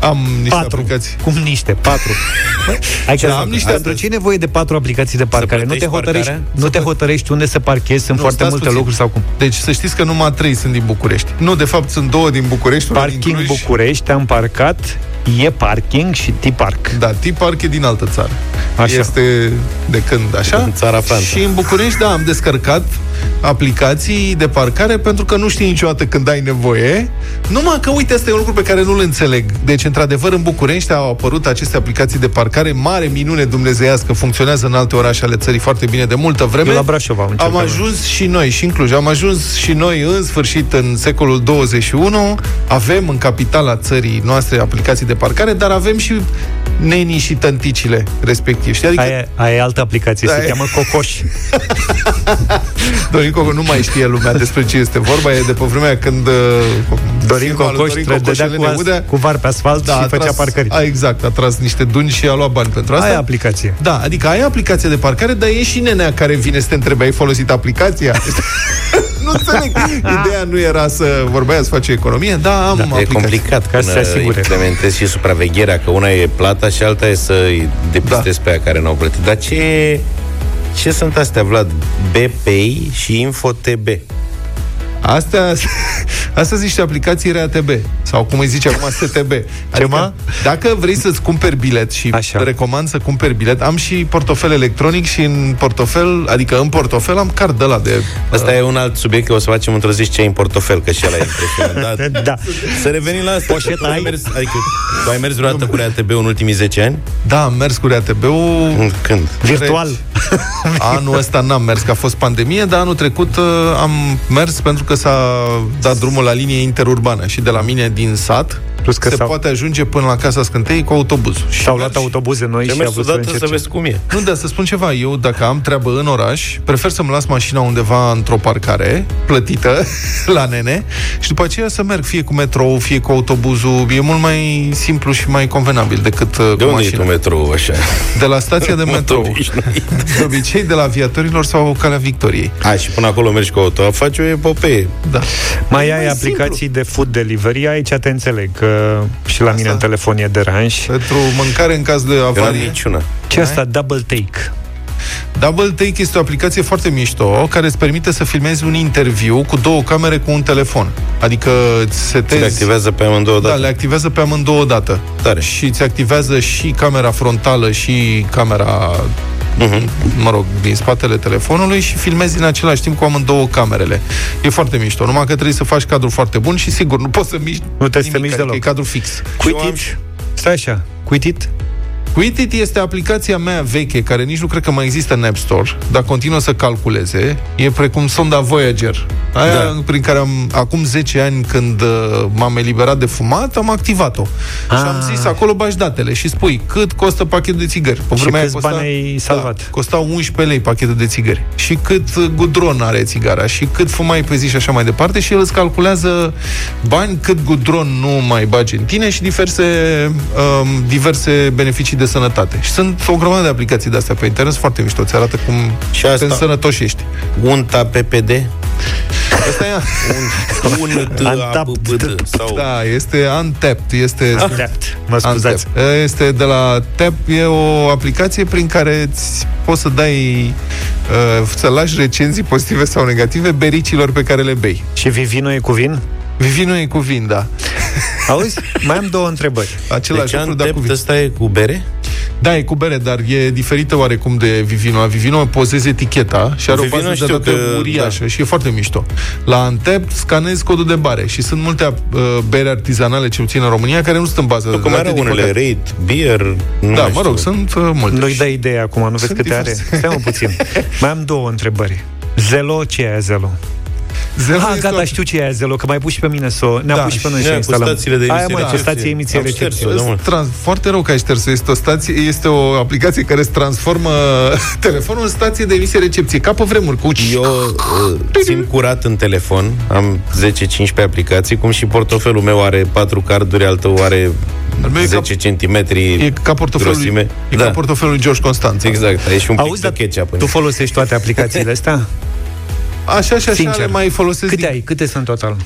B: Am niște
A: Patru.
B: aplicații.
A: Cum niște? Patru. Ai că
B: Da, am niște
A: pentru ce e nevoie de patru aplicații de parcare? Nu te,
C: plătești
A: hotărăști,
C: parcarea?
A: nu te hotărăști unde să parchezi, sunt
B: Nu,
A: foarte
B: stați
A: multe
B: puțin.
A: locuri sau cum?
B: Deci să știți că numai trei sunt din București. Nu, de fapt sunt două din București, una din
A: Parking
B: Cluj.
A: București, am parcat, e parking și T-Park.
B: Da, T-Park e din altă țară.
A: Așa.
B: Este de când așa.
C: În țara Franța.
B: Și în București, da, am descărcat aplicații de parcare pentru că nu știi niciodată când ai nevoie. Numai că, uite, asta e un lucru pe care nu-l înțeleg. Deci, într-adevăr, în București au apărut aceste aplicații de parcare, mare minune dumnezeiască, funcționează în alte orașe ale țării foarte bine de multă vreme.
A: Eu la Brașov am încercat.
B: Am ajuns și noi, și în Cluj, am ajuns și noi în sfârșit în secolul 21, avem în capitala țării noastre aplicații de parcare, dar avem și nenii și tănticile respectiv. Știi? Adică
A: Aia, aia e altă aplicație,
B: Da,
A: se
B: e-
A: cheamă Cocoș.
B: Dorin Coco nu mai știe lumea despre ce este vorba, e de pe vremea când uh,
A: Dorin
B: firma lui
A: Cocoș
B: Dorin
A: trebuie
B: Cocoș
A: dădea
B: Elene
A: cu, as,
B: Udea,
A: cu var pe asfalt
B: da,
A: și
B: a
A: făcea
B: tras,
A: parcări.
B: a, exact, a tras niște duni și a luat bani pentru asta.
A: Aia aplicație.
B: Da, adică ai aplicație de parcare, dar e și nenea care vine să te întrebe, ai folosit aplicația? nu înțeleg. Ideea nu era să vorbeai să faci economie, da, am
C: Da, e
B: aplicație.
C: complicat
A: Ca să
C: până
A: se asigure.
C: implementezi și supravegherea, că una e plata și alta e să îi depistezi pe aia care n-au plătit. Dar ce, ce sunt astea, Vlad? BPI și InfoTB.
B: Astea, astea zici și aplicații RATB sau cum îi zice acum STB. Adică,
A: mă?
B: dacă vrei să-ți cumperi bilet și
A: Așa.
B: recomand să cumperi bilet, am și portofel electronic și în portofel, adică în portofel am card de la de...
C: Asta e un alt subiect, că o să facem într-o zi ce ai în portofel, că și ăla e impresionant. Dar
A: Da.
C: să revenim la asta.
A: Poșeta
C: Tu ai
A: ai?
C: mers, adică, tu ai mers vreodată cu RATB în ultimii 10 ani?
B: Da, am mers cu RATB-ul
C: Când?
A: Virtual.
B: Anul ăsta n-am mers, că a fost pandemie, dar anul trecut uh, am mers pentru că s-a dat drumul la linie interurbană și de la mine din sat
A: Plus că
B: se
A: s-au-
B: poate ajunge până la Casa Scântei cu autobuzul. Și
A: Și-au
B: mergi-
A: luat autobuze noi
C: Ce
A: și
C: mers
A: au vrut să
C: odată să
A: încerce.
C: vezi cum e.
B: Nu, dar să spun ceva, eu dacă am treabă în oraș, prefer să-mi las mașina undeva într-o parcare, plătită, la nene, și după aceea să merg fie cu metrou, fie cu autobuzul. E mult mai simplu și mai convenabil decât uh,
C: De
B: cu
C: unde e
B: mașina.
C: tu metrou așa?
B: De la stația de metrou.
C: obișnuit.
B: De obicei de la aviatorilor sau Calea Victoriei.
C: A, și până acolo mergi cu auto, faci o epopee.
B: Da.
A: Mai
B: E
A: ai
B: mai
A: aplicații de food delivery, aici te înțeleg, că și la mine
B: Asta.
A: în telefon e deranj.
B: Pentru mâncare în caz de
C: Eu n-am
B: avarie.
C: niciuna.
A: Ce asta? Double take.
B: Double Take este o aplicație foarte mișto care îți permite să filmezi un interviu cu două camere cu un telefon. Adică îți
C: Se le
B: setezi...
C: activează pe amândouă
B: Da,
C: dată.
B: le activează pe amândouă dată.
C: Tare.
B: Și îți activează și camera frontală și camera
C: Mhm.
B: mă rog, din spatele telefonului și filmezi în același timp cu amândouă camerele. E foarte mișto, numai că trebuie să faci cadru foarte bun și sigur, nu poți să miști
A: Nu trebuie să te
B: nimic,
A: miști
B: adică
A: deloc.
B: e cadru fix.
A: Quit
C: Eu am
A: it. Stai așa. Quit it.
B: Quitit este aplicația mea veche, care nici nu cred că mai există în App Store, dar continuă să calculeze. E precum sonda Voyager. Aia
C: Da.
B: prin care am, acum 10 ani, când uh, m-am eliberat de fumat, am activat-o. Și am
A: Ah.
B: zis, acolo bagi datele și spui cât costă pachetul de țigări. Pe
A: Și
B: vremea aia
A: câți bani ai salvat.
B: Da, costa 11 lei pachetul de țigări. Și cât uh, gudron are țigara și cât fumai pe zi și așa mai departe și el îți calculează bani, cât gudron nu mai bagi în tine și diverse, um, diverse beneficii de sănătate. Și sunt o grămadă de aplicații de astea pe internet, sunt foarte mișto, ți arată cum
C: Și asta-
B: când sănătoși ești.
C: Unta PPD?
B: Asta e,
C: Un, un t, a, b, b, d, sau...
B: da, este Untapped, este
A: Untapped. Mă scuzați.
B: Untapped. Este de la Tap, e o aplicație prin care îți poți să dai uh, să lași recenzii pozitive sau negative bericilor pe care le bei.
A: Și Vivino e cu vin?
B: Vivino e cu vin, da.
A: Auzi? Mai am două întrebări.
B: Același
C: Deci
B: lucru, dar cu
C: Antept
B: vin.
C: ăsta e cu bere?
B: Da, e cu bere, dar e diferită oarecum de Vivino. La Vivino pozezi eticheta și are o
C: Vivino
B: bază de
C: știu
B: date
C: că-
B: uriașă
C: da.
B: și e foarte mișto. La Antep scanezi codul de bare și sunt multe uh, bere artizanale, ce puțin în România, care nu sunt în bază de
C: Cum
B: date.
C: era
B: din
C: unele,
B: păcate.
C: Raid, Beer, nu
B: Da,
C: mai
B: mă rog,
C: știu.
B: sunt uh, multe.
A: Nu-i dai idee acum, nu vezi
B: Sunt
A: câte are?
B: diverse.
A: Stai mă puțin. Mai am două întrebări. Zelo, ce e aia Zelo?
B: Zero
A: Ah,
B: este
A: gata,
B: o-
A: știu ce e aia Zelo, că mai pus și pe mine să o... Ne-a
B: Da,
A: pus și pe noi
C: și
A: să o
C: aia cu
A: instalăm.
C: stațiile de
A: Aia,
C: emisie
A: mă, cu
C: recepție.
A: stație emisie
C: Am
A: recepție.
C: șters-o, da, mă.
B: Trans- foarte rău că ai șters Este o stație, este o aplicație care îți transformă telefonul în stație de emisie recepție, ca pe vremuri, cu
C: Eu uh, țin curat în telefon, am 10-15 aplicații, cum și portofelul meu are 4 carduri, al tău are
B: Al meu e
C: 10 cm
B: E ca portofelul,
C: grosime.
B: e
C: da.
B: ca portofelul lui George Constanța.
C: Exact, ai și un pic
A: Auzi,
C: de
A: dar
C: ketchup în
A: tu
C: el.
A: folosești toate aplicațiile astea?
B: Așa și așa
A: Sincer.
B: le mai folosesc
A: Câte
B: din...
A: ai? Câte sunt total?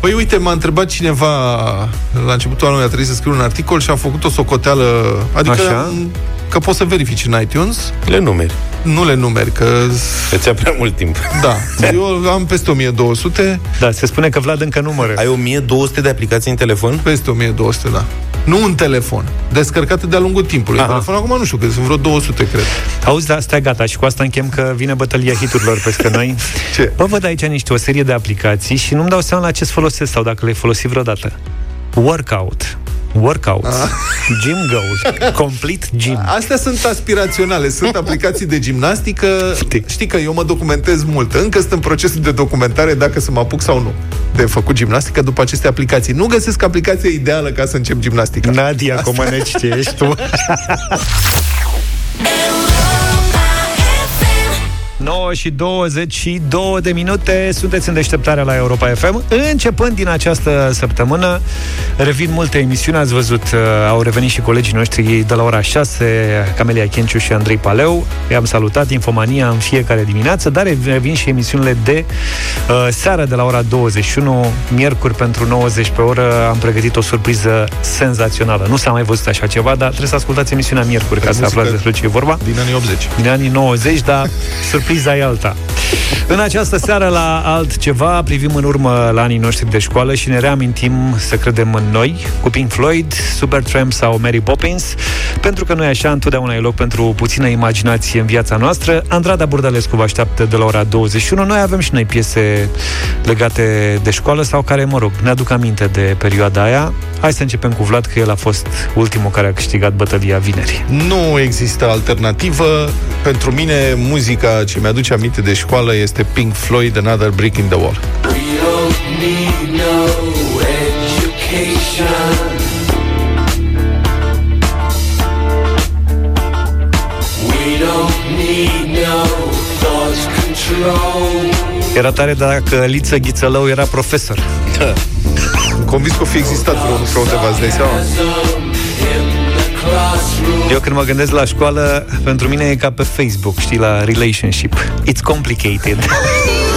B: Păi uite, m-a întrebat cineva la începutul anului a trebuit să scriu un articol și am făcut o socoteală, adică
A: Așa.
B: am, că poți să verifici în iTunes,
C: Le numeri.
B: nu le numeri, că
C: Îți ia prea mult timp.
B: da, eu am peste 1200,
A: Da, se spune că Vlad încă numără.
C: Ai 1200 de aplicații în telefon?
B: peste 1200, da. Nu în telefon, descărcate de-a lungul timpului. În
C: Aha.
B: telefon acum nu știu, că sunt vreo 200, cred.
A: Auzi, da, stai gata și cu asta închem că vine bătălia hiturilor peste noi.
B: Ce?
A: Bă, văd aici niște o serie de aplicații și nu-mi dau seama la ce folosesc sau dacă le-ai folosit vreodată. Workout. Workout.
B: Ah.
A: Gym Goal. Complete Gym.
B: Astea sunt aspiraționale, sunt aplicații de gimnastică.
A: Știi.
B: Știi că eu mă documentez mult. Încă sunt în procesul de documentare dacă să mă apuc sau nu de făcut gimnastică după aceste aplicații. Nu găsesc aplicația ideală ca să încep gimnastica.
A: Nadia Comăneci, ce ești tu? 9 și 22 de minute. Sunteți în deșteptarea la Europa FM Începând din această săptămână Revin multe emisiuni Ați văzut, uh, au revenit și colegii noștri De la ora 6 Camelia Chenciu și Andrei Paleu. I-am salutat Infomania în fiecare dimineață Dar revin și emisiunile de uh, Seară de la ora 21 Miercuri pentru 90 pe oră. Am pregătit o surpriză senzațională. Nu s-a mai văzut așa ceva Dar trebuie să ascultați emisiunea Miercuri Ca să
B: muzică
A: aflați despre ce e vorba.
B: Din anii 80.
A: din anii 90, dar surpriza e alta. În această seară la altceva privim în urmă la anii noștri de școală și ne reamintim să credem în noi, cu Pink Floyd, Supertramp sau Mary Poppins, pentru că noi așa întotdeauna e loc pentru puțină imaginație în viața noastră. Andrada Burdalescu vă așteaptă de la ora 21. Noi avem și noi piese legate de școală sau care, mă rog, ne aduc aminte de perioada aia. Hai să începem cu Vlad, că el a fost ultimul care a câștigat bătălia vineri.
B: Nu există alternativă. Pentru mine, muzica ce mi-aduce aminte de școală este Pink Floyd, Another Brick in the Wall.
H: We don't need no education. We don't need no thought control.
A: Era tare dacă Liță Ghițălău era profesor.
B: Convins că o fi existat vreunul pe undeva, îți dai seama?
H: In the classroom.
A: Eu când mă gândesc la școală, pentru mine e ca pe Facebook, știi, la relationship. It's complicated.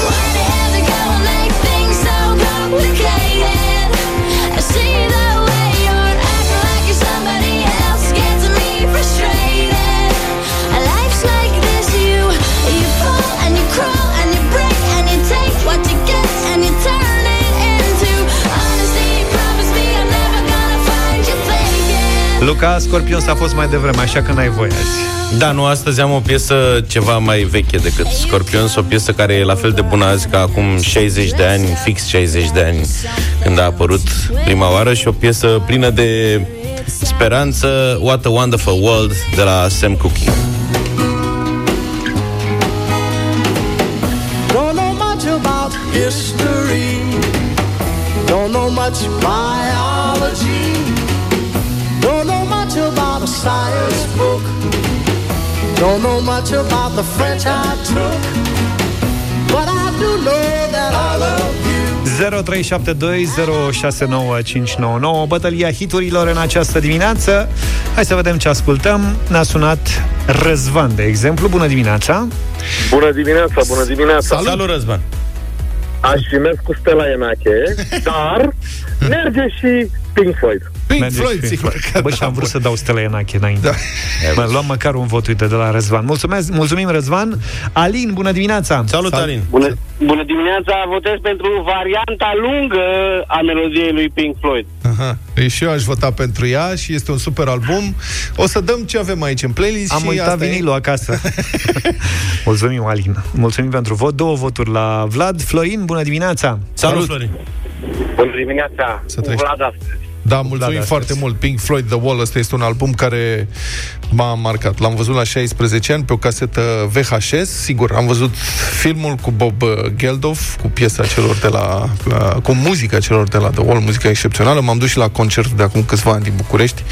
A: Luca Scorpions a fost mai devreme, așa că n-ai voie azi.
C: Da, nu, astăzi am o piesă ceva mai veche decât Scorpions, o piesă care e la fel de bună azi ca acum 60 de ani, fix 60 de ani, când a apărut prima oară și o piesă plină de speranță, What a Wonderful World, de la Sam Cooke.
H: Don't know much about history. Don't know much biology. Science book. Don't know much about the French I took. But I do know that I love you.
A: 0372069599 Bătălia hiturilor în această dimineață Hai să vedem ce ascultăm Ne-a sunat Răzvan, de exemplu Bună dimineața
I: Bună dimineața, bună dimineața.
B: Salut.
C: Salut, Răzvan!
I: Aș fi mers cu Stella Enache, dar merge și Pink Floyd.
B: Pink
A: Merge
B: Floyd,
A: și Pink
B: sigur
A: Floyd.
B: că
A: Bă,
B: da,
A: și am vrut
B: bun.
A: să dau Stella Enache înainte
B: Da.
A: Mă, luam măcar un vot, uite, de la Răzvan Mulțumesc, mulțumim, Răzvan Alin, bună dimineața
C: Salut, Alin!
J: Bună, bună dimineața, votez pentru varianta lungă a melodiei lui Pink Floyd.
B: Aha. Păi și eu aș vota pentru ea și este un super album. O să dăm ce avem aici în playlist
A: Am
B: și
A: uitat
B: asta e.
A: vinilul acasă Mulțumim, Alin Mulțumim pentru vot, două voturi la Vlad Florin, bună dimineața
C: Salut,
B: Salut.
C: Florin!
I: Bună dimineața,
B: Să
I: cu
B: trăiești.
I: Vlad astăzi.
B: Da, mulțumim
A: da,
B: foarte
A: astăzi.
B: mult. Pink Floyd The Wall, ăsta este un album care m-a marcat. L-am văzut la 16 ani pe o casetă VHS. Sigur, am văzut filmul cu Bob uh, Geldof, cu piesa celor de la... uh, cu muzica celor de la The Wall, muzica excepțională. M-am dus și la concert de acum câțiva ani din București.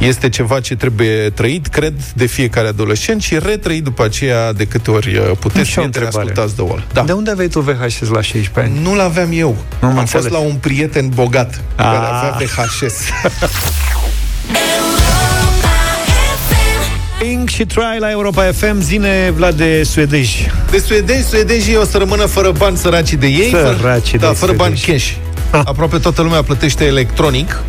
B: Este ceva ce trebuie trăit, cred, de fiecare adolescent și retrăit după aceea de câte ori uh, puteți
A: Și o
B: prieteni,
A: întrebare.
B: ascultați The Wall. Da.
A: De unde aveai tu VHS la 16 ani?
B: Nu-l aveam eu.
A: Nu am
B: am fost
A: înțeles.
B: la un prieten bogat care
A: Ah.
B: avea VHS.
A: Pink și Try la Europa FM Zine, Vlad, de suedeji
B: De suedezi, suedezii o să rămână fără bani săraci de ei.
A: Săraci
B: fără,
A: de
B: da, fără bani
A: suedezi.
B: cash. Aproape toată lumea plătește electronic.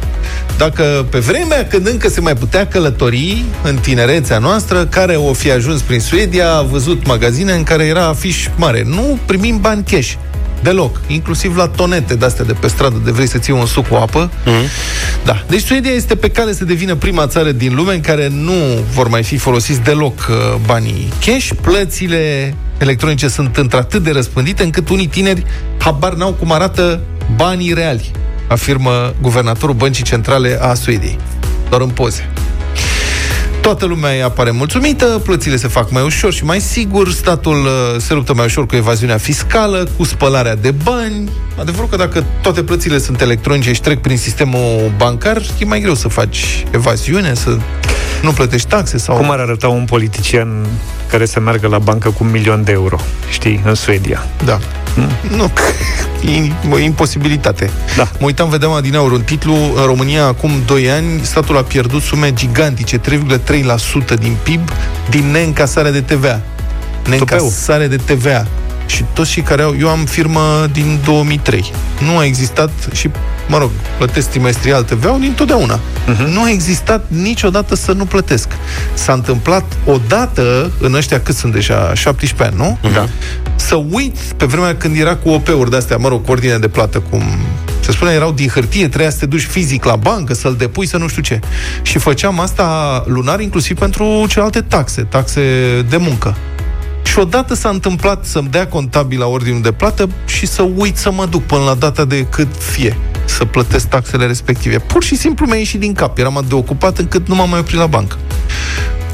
B: Dacă pe vremea când încă se mai putea călători în tinerețea noastră, care o fi ajuns prin Suedia, a văzut magazine în care era afiș mare. Nu primim bani cash. Deloc. Inclusiv la tonete de-astea de pe stradă, de vrei să ții un suc cu apă. Da. Deci Suedia este pe cale să devină prima țară din lume în care nu vor mai fi folosiți deloc uh, banii cash. Plățile electronice sunt într-atât de răspândite încât unii tineri habar n-au cum arată banii reali, afirmă guvernatorul Băncii Centrale a Suediei. Doar în poze. Toată lumea îi apare mulțumită, plățile se fac mai ușor și mai sigur, statul uh, se luptă mai ușor cu evaziunea fiscală, cu spălarea de bani. Adevărul că dacă toate plățile sunt electronice și trec prin sistemul bancar, e mai greu să faci evaziune, să nu plătești taxe sau...
A: Cum ar arăta un politician care să meargă la bancă cu un milion de euro, știi, în Suedia?
B: Da. Nu, e o imposibilitate.
A: Da.
B: Mă uitam, vedeam adineauri un titlu, în România acum 2 ani, statul a pierdut sume gigantice, 3,3% din PIB, din neîncasare de TVA. Neîncasare de TVA. Și toți cei care au... Eu am firmă din 2003. Nu a existat și, mă rog, plătesc trimestrial TVA-ul din totdeauna. Uh-huh. Nu a existat niciodată să nu plătesc. S-a întâmplat odată, în ăștia cât sunt deja, 17 ani, nu?
A: Da.
B: să uit pe vremea când era cu OP-uri de-astea, mă rog, cu ordine de plată, cum se spune, erau din hârtie, trebuia să te duci fizic la bancă, să-l depui, să nu știu ce. Și făceam asta lunar, inclusiv pentru celelalte taxe, taxe de muncă. Și odată s-a întâmplat să-mi dea contabil la ordinul de plată și să uit să mă duc până la data de cât fie să plătesc taxele respective. Pur și simplu mi-a ieșit din cap. Eram atât de ocupat încât nu m-am mai oprit la bancă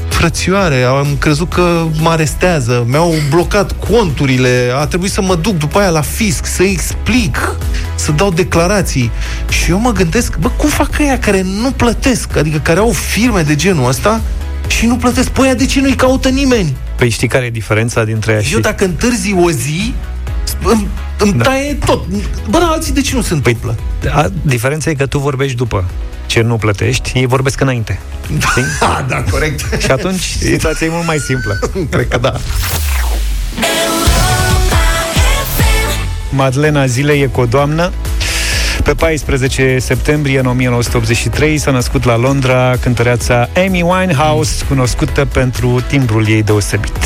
B: frățioare, am crezut că mă arestează, mi-au blocat conturile, a trebuit să mă duc după aia la fisc, să explic, să dau declarații. Și eu mă gândesc, bă, cum fac ăia care nu plătesc, adică care au firme de genul ăsta și nu plătesc? Păi aia de ce nu-i caută nimeni?
A: Păi știi care e diferența dintre ea și...
B: Eu dacă întârzi o zi, îmi, îmi da. taie tot. Bă, dar alții de ce nu se întâmplă?
A: A, diferența e că tu vorbești după ce nu plătești, ei vorbesc înainte. Știi?
B: Ah, da, corect.
A: Și atunci situația e mult mai simplă.
B: Cred că da.
A: Madlena Zilei e cu o doamnă. Pe 14 septembrie în 1983 s-a născut la Londra cântăreața Amy Winehouse, cunoscută pentru timbrul ei deosebit.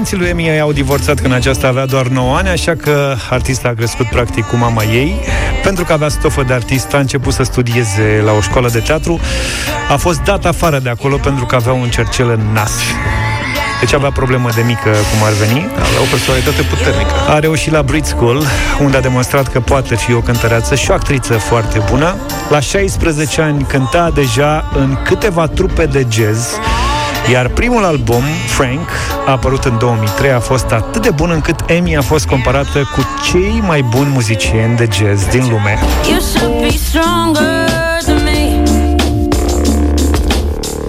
A: Părinții lui Amy au divorțat când aceasta avea doar 9 ani, așa că artista a crescut practic cu mama ei. Pentru că avea stofă de artist, a început să studieze la o școală de teatru. A fost dat afară de acolo pentru că avea un cercel în nas. Deci avea problemă de mică, cum ar veni.
B: Avea o personalitate puternică.
A: A reușit la Brit School, unde a demonstrat că poate fi o cântăreață și o actriță foarte bună. La 16 ani cânta deja în câteva trupe de jazz Iar primul album, Frank, a apărut în 2003, a fost atât de bun încât Amy a fost comparată cu cei mai buni muzicieni de jazz din lume.
K: You should be stronger than me.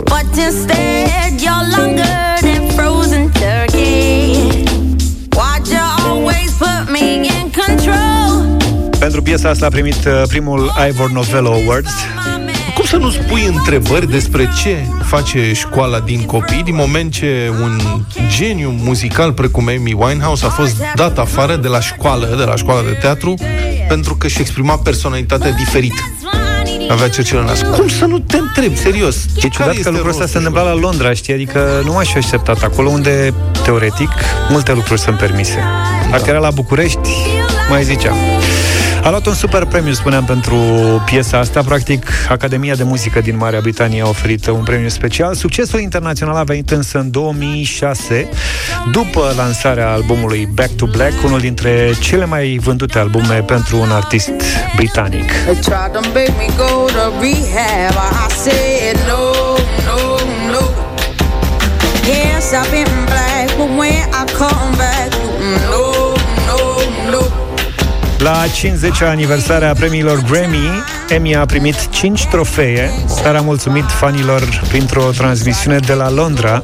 K: But instead, you're longer than frozen turkey. Why'd you always put me in control?
A: Pentru piesa asta a primit uh, primul Ivor Novello Awards.
B: Cum să nu spui întrebări despre ce face școala din copii din moment ce un geniu muzical precum Amy Winehouse a fost dat afară de la școală, de la școala de teatru, pentru că și exprima personalitatea diferită. Avea cercele în nas. Cum să nu te întrebi, serios?
A: E ciudat că lucrul ăsta se întâmpla la Londra, știi? Adică nu m-aș fi așteptat. Acolo unde, teoretic, multe lucruri sunt permise. Dacă era la București, mai ziceam. A luat un super premiu, spuneam, pentru piesa asta. Practic, Academia de Muzică din Marea Britanie a oferit un premiu special. Succesul internațional a venit însă în 2006, după lansarea albumului Back to Black, unul dintre cele mai vândute albume pentru un artist britanic.
K: They tried to make me go to rehab. I said no, no, no. Yes, I've been black, but when I come back, no, no, no.
A: La 50-a aniversare a premiilor Grammy, Amy a primit 5 trofee, dar a mulțumit fanilor printr-o transmisiune de la Londra,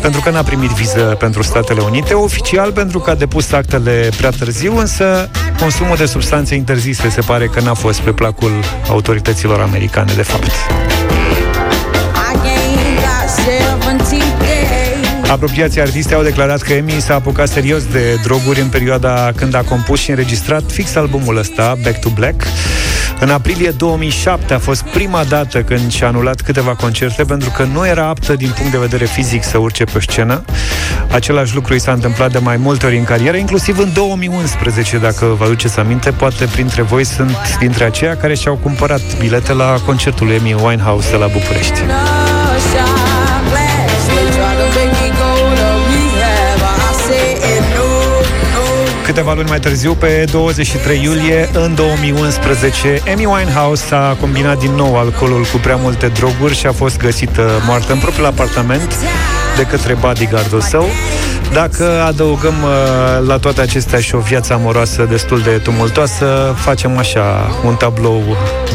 A: pentru că n-a primit viză pentru Statele Unite, oficial pentru că a depus actele prea târziu, însă consumul de substanțe interzise se pare că n-a fost pe placul autorităților americane, de fapt. Apropiații artiste au declarat că Amy s-a apucat serios de droguri în perioada când a compus și înregistrat fix albumul ăsta, Back to Black. În aprilie 2007 a fost prima dată când și-a anulat câteva concerte pentru că nu era aptă din punct de vedere fizic să urce pe o scenă. Același lucru i s-a întâmplat de mai multe ori în carieră, inclusiv în 2011, dacă vă aduceți aminte, poate printre voi sunt dintre aceia care și-au cumpărat bilete la concertul lui Amy Winehouse de la București. Câteva luni mai târziu, pe 23 iulie, în 2011, Amy Winehouse a combinat din nou alcoolul cu prea multe droguri și a fost găsită moartă în propriul apartament de către bodyguardul său. Dacă adăugăm uh, la toate acestea și o viață amoroasă destul de tumultoasă, facem așa un tablou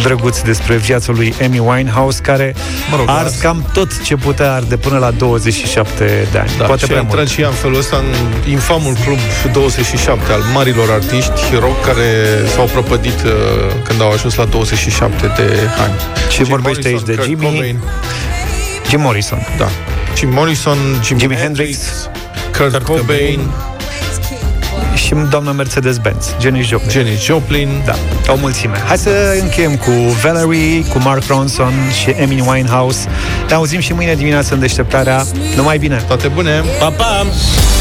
A: drăguț despre viața lui Amy Winehouse, care
B: Mă rog,
A: a ars
B: las-
A: cam tot ce putea arde până la 27 de ani.
B: Da,
A: Poate
B: și a
A: prea
B: intrat
A: mult.
B: și ea în felul ăsta în infamul club 27 al marilor artiști rock care s-au prăpădit uh, când au ajuns la 27 de ani.
A: Și
B: Jim
A: vorbește aici de
B: Kurt
A: Jimmy.
B: Cobain,
A: Jim Morrison.
B: da. Jim Morrison, Jimi,
A: Jimi
B: Hendrix,
A: Hendrix,
B: Kurt Cobain,
A: și doamna Mercedes-Benz, Jenny Joplin.
B: Jenny Joplin.
A: Da, o mulțime. Hai să încheiem cu Valerie, cu Mark Ronson și Amy Winehouse. Ne auzim și mâine dimineață în deșteptarea. Numai bine!
B: Toate bune!
C: Pa, pa!
K: If